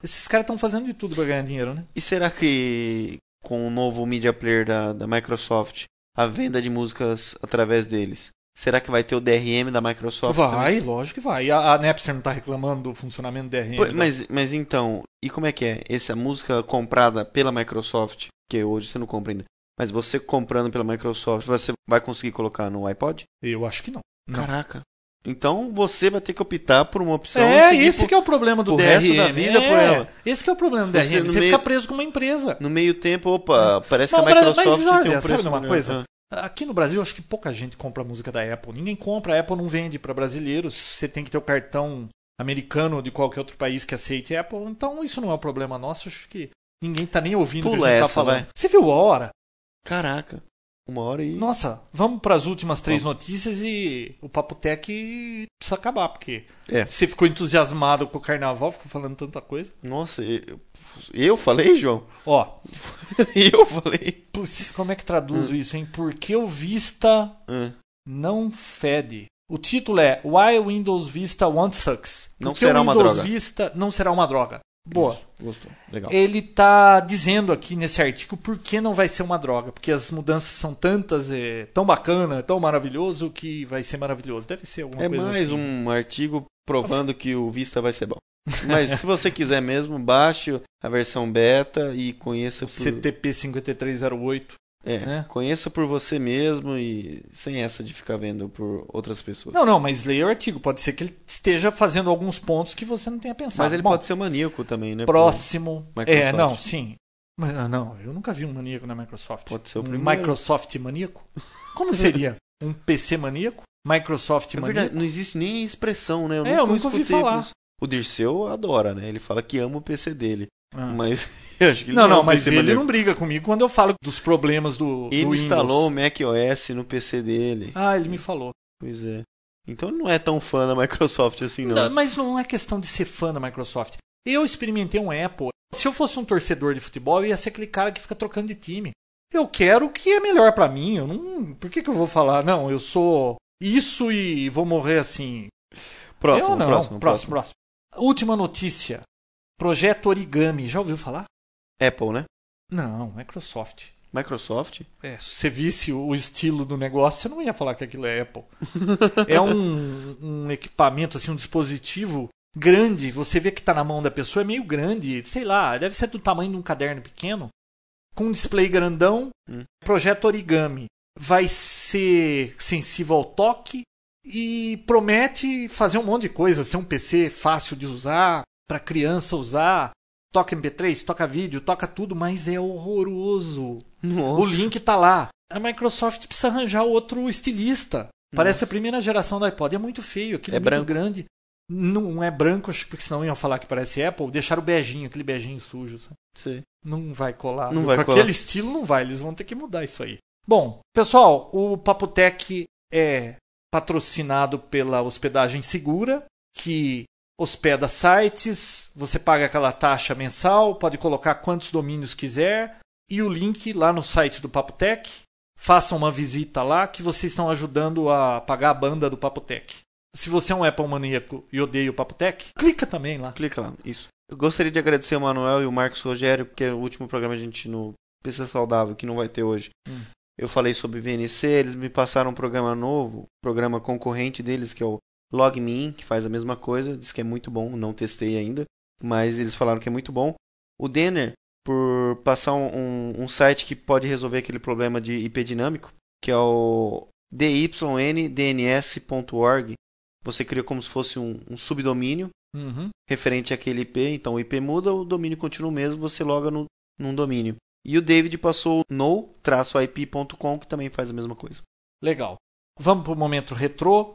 Esses caras estão fazendo de tudo para ganhar dinheiro, né? E será que com o novo Media Player da, da Microsoft, a venda de músicas através deles, será que vai ter o DRM da Microsoft? vai, lógico que vai. A, a Napster não tá reclamando do funcionamento do DRM. Da- Mas, mas então, e como é que é? Essa música comprada pela Microsoft, que hoje você não compra ainda, mas você comprando pela Microsoft, você vai conseguir colocar no iPod? Eu acho que não. Não. Caraca. Então você vai ter que optar por uma opção. é, esse por- que é o problema do o DRM. resto da vida é, por ela. Esse que é o problema do DRM. Você meio- fica preso com uma empresa. No meio tempo, opa, parece Não, que a mas- Microsoft mas olha, tem um sabe preço de uma coisa? Aqui no Brasil, acho que pouca gente compra música da Apple. Ninguém compra. A Apple não vende para brasileiros. Você tem que ter o cartão americano de qualquer outro país que aceite Apple. Então, isso não é um problema nosso. Acho que ninguém tá nem ouvindo o que Pula a gente tá essa, falando. vai. Você viu a hora? Caraca. Uma hora e. Nossa, vamos para as últimas três notícias e o Papo Tech precisa acabar, porque É. você ficou entusiasmado com o carnaval, ficou falando tanta coisa. Nossa, eu, eu falei, João? Ó, eu falei. putz, como é que traduzo isso, hein? Porque o Vista Ah, não fede. O título é Why Windows Vista One Sucks. Não Porque será o uma Windows droga. Vista não será uma droga. Boa. Isso, Gostou. Legal. Ele tá dizendo aqui nesse artigo por que não vai ser uma droga. Porque as mudanças são tantas, é tão bacana, tão maravilhoso que vai ser maravilhoso. Deve ser alguma É coisa mais assim. um artigo provando que o Vista vai ser bom. Mas se você quiser mesmo, baixe a versão beta e conheça por, CTP 5308. É, né? conheça por você mesmo e sem essa de ficar vendo por outras pessoas. Não, não, mas leia o artigo. Pode ser que ele esteja fazendo alguns pontos que você não tenha pensado. Mas ele Bom, pode ser maníaco também, né? Próximo. É, não, sim. Mas ah, não, eu nunca vi um maníaco na Microsoft. Pode ser o um primeiro. Microsoft maníaco? Como seria? um PC maníaco? Microsoft É maníaco? verdade, não existe nem expressão, né? É, eu nunca ouvi falar. O Dirceu adora, né? Ele fala que ama o PC dele. Ah. Mas Não, não, mas ele não briga comigo quando eu falo dos problemas do, Ele do instalou o Mac OS no PC dele. Ah, ele me falou. Pois é. Então não é tão fã da Microsoft assim, não. Não, mas não é questão de ser fã da Microsoft. Eu experimentei um Apple. Se eu fosse um torcedor de futebol, eu ia ser aquele cara que fica trocando de time. Eu quero o que é melhor pra mim. Eu não, por que, que eu vou falar? Não, eu sou isso e vou morrer assim. Próximo, eu não. próximo, próximo, próximo. Última notícia. Projeto Origami. Já ouviu falar? Apple, né? Não, Microsoft. Microsoft. É, se você visse o estilo do negócio, você não ia falar que aquilo é Apple. é um, um equipamento, assim, um dispositivo grande. Você vê que está na mão da pessoa, é meio grande. Sei lá, deve ser do tamanho de um caderno pequeno. Com um display grandão. Hum. Projeto Origami. Vai ser sensível ao toque e promete fazer um monte de coisa. Ser um PC fácil de usar, para criança usar. Toca MP3, toca vídeo, toca tudo, mas é horroroso. Nossa. O link tá lá. A Microsoft precisa arranjar outro estilista. Parece a primeira geração do iPod. É muito feio, aquilo É é muito branco. grande. Não é branco, acho que porque senão iam falar que parece Apple. Deixaram o beijinho, aquele beijinho sujo. Sabe? Sei. Não vai colar. Não Com vai colar. aquele estilo não vai. Eles vão ter que mudar isso aí. Bom, pessoal, o Papotec é patrocinado pela Hospedagem Segura, que hospeda sites, você paga aquela taxa mensal, pode colocar quantos domínios quiser e o link lá no site do Papotec. Façam uma visita lá que vocês estão ajudando a pagar a banda do Papotec. Se você é um Apple maníaco e odeia o Papotec, clica também lá. Clica lá, isso. Eu gostaria de agradecer o Manuel e o Marcos Rogério, porque é o último programa a gente no PC Saudável, que não vai ter hoje. Hum. Eu falei sobre VNC, eles me passaram um programa novo, programa concorrente deles, que é o LogMeIn, que faz a mesma coisa, diz que é muito bom, não testei ainda, mas eles falaram que é muito bom. O Denner, por passar um, um, um site que pode resolver aquele problema de IP dinâmico, que é o dynDNS.org, você cria como se fosse um, um subdomínio Uhum. referente àquele IP. Então o IP muda, o domínio continua o mesmo, você loga no, num domínio. E o David passou o no-ip.com, que também faz a mesma coisa. Legal. Vamos para o momento retrô.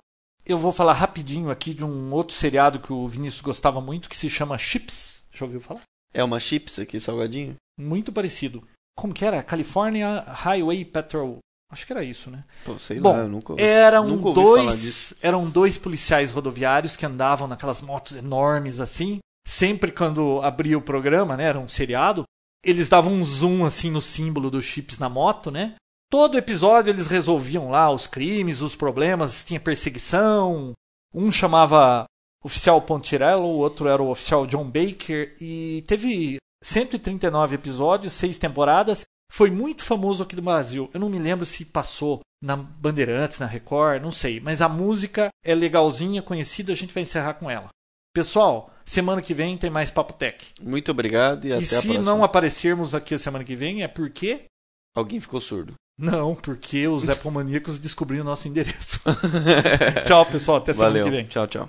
Eu vou falar rapidinho aqui de um outro seriado que o Vinícius gostava muito, que se chama Chips. Já ouviu falar? É uma chips aqui, salgadinho? Muito parecido. Como que era? California Highway Patrol. Acho que era isso, né? Pô, sei Bom, lá, eu nunca, Eram nunca ouvi falar disso. dois, eram dois policiais rodoviários que andavam naquelas motos enormes assim. Sempre quando abria o programa, né, era um seriado, eles davam um zoom assim no símbolo dos chips na moto, né? Todo episódio eles resolviam lá os crimes, os problemas, tinha perseguição. Um chamava oficial Pontirello, o outro era o oficial John Baker e teve 139 episódios, seis temporadas. Foi muito famoso aqui no Brasil. Eu não me lembro se passou na Bandeirantes, na Record, não sei. Mas a música é legalzinha, conhecida, a gente vai encerrar com ela. Pessoal, semana que vem tem mais Papo Tech. Muito obrigado e, E até a se próxima. não aparecermos aqui a semana que vem, é porque. Alguém ficou surdo. Não, porque os Apple Maníacos descobriram o nosso endereço. tchau, pessoal. Até semana Valeu. que vem. Tchau, tchau.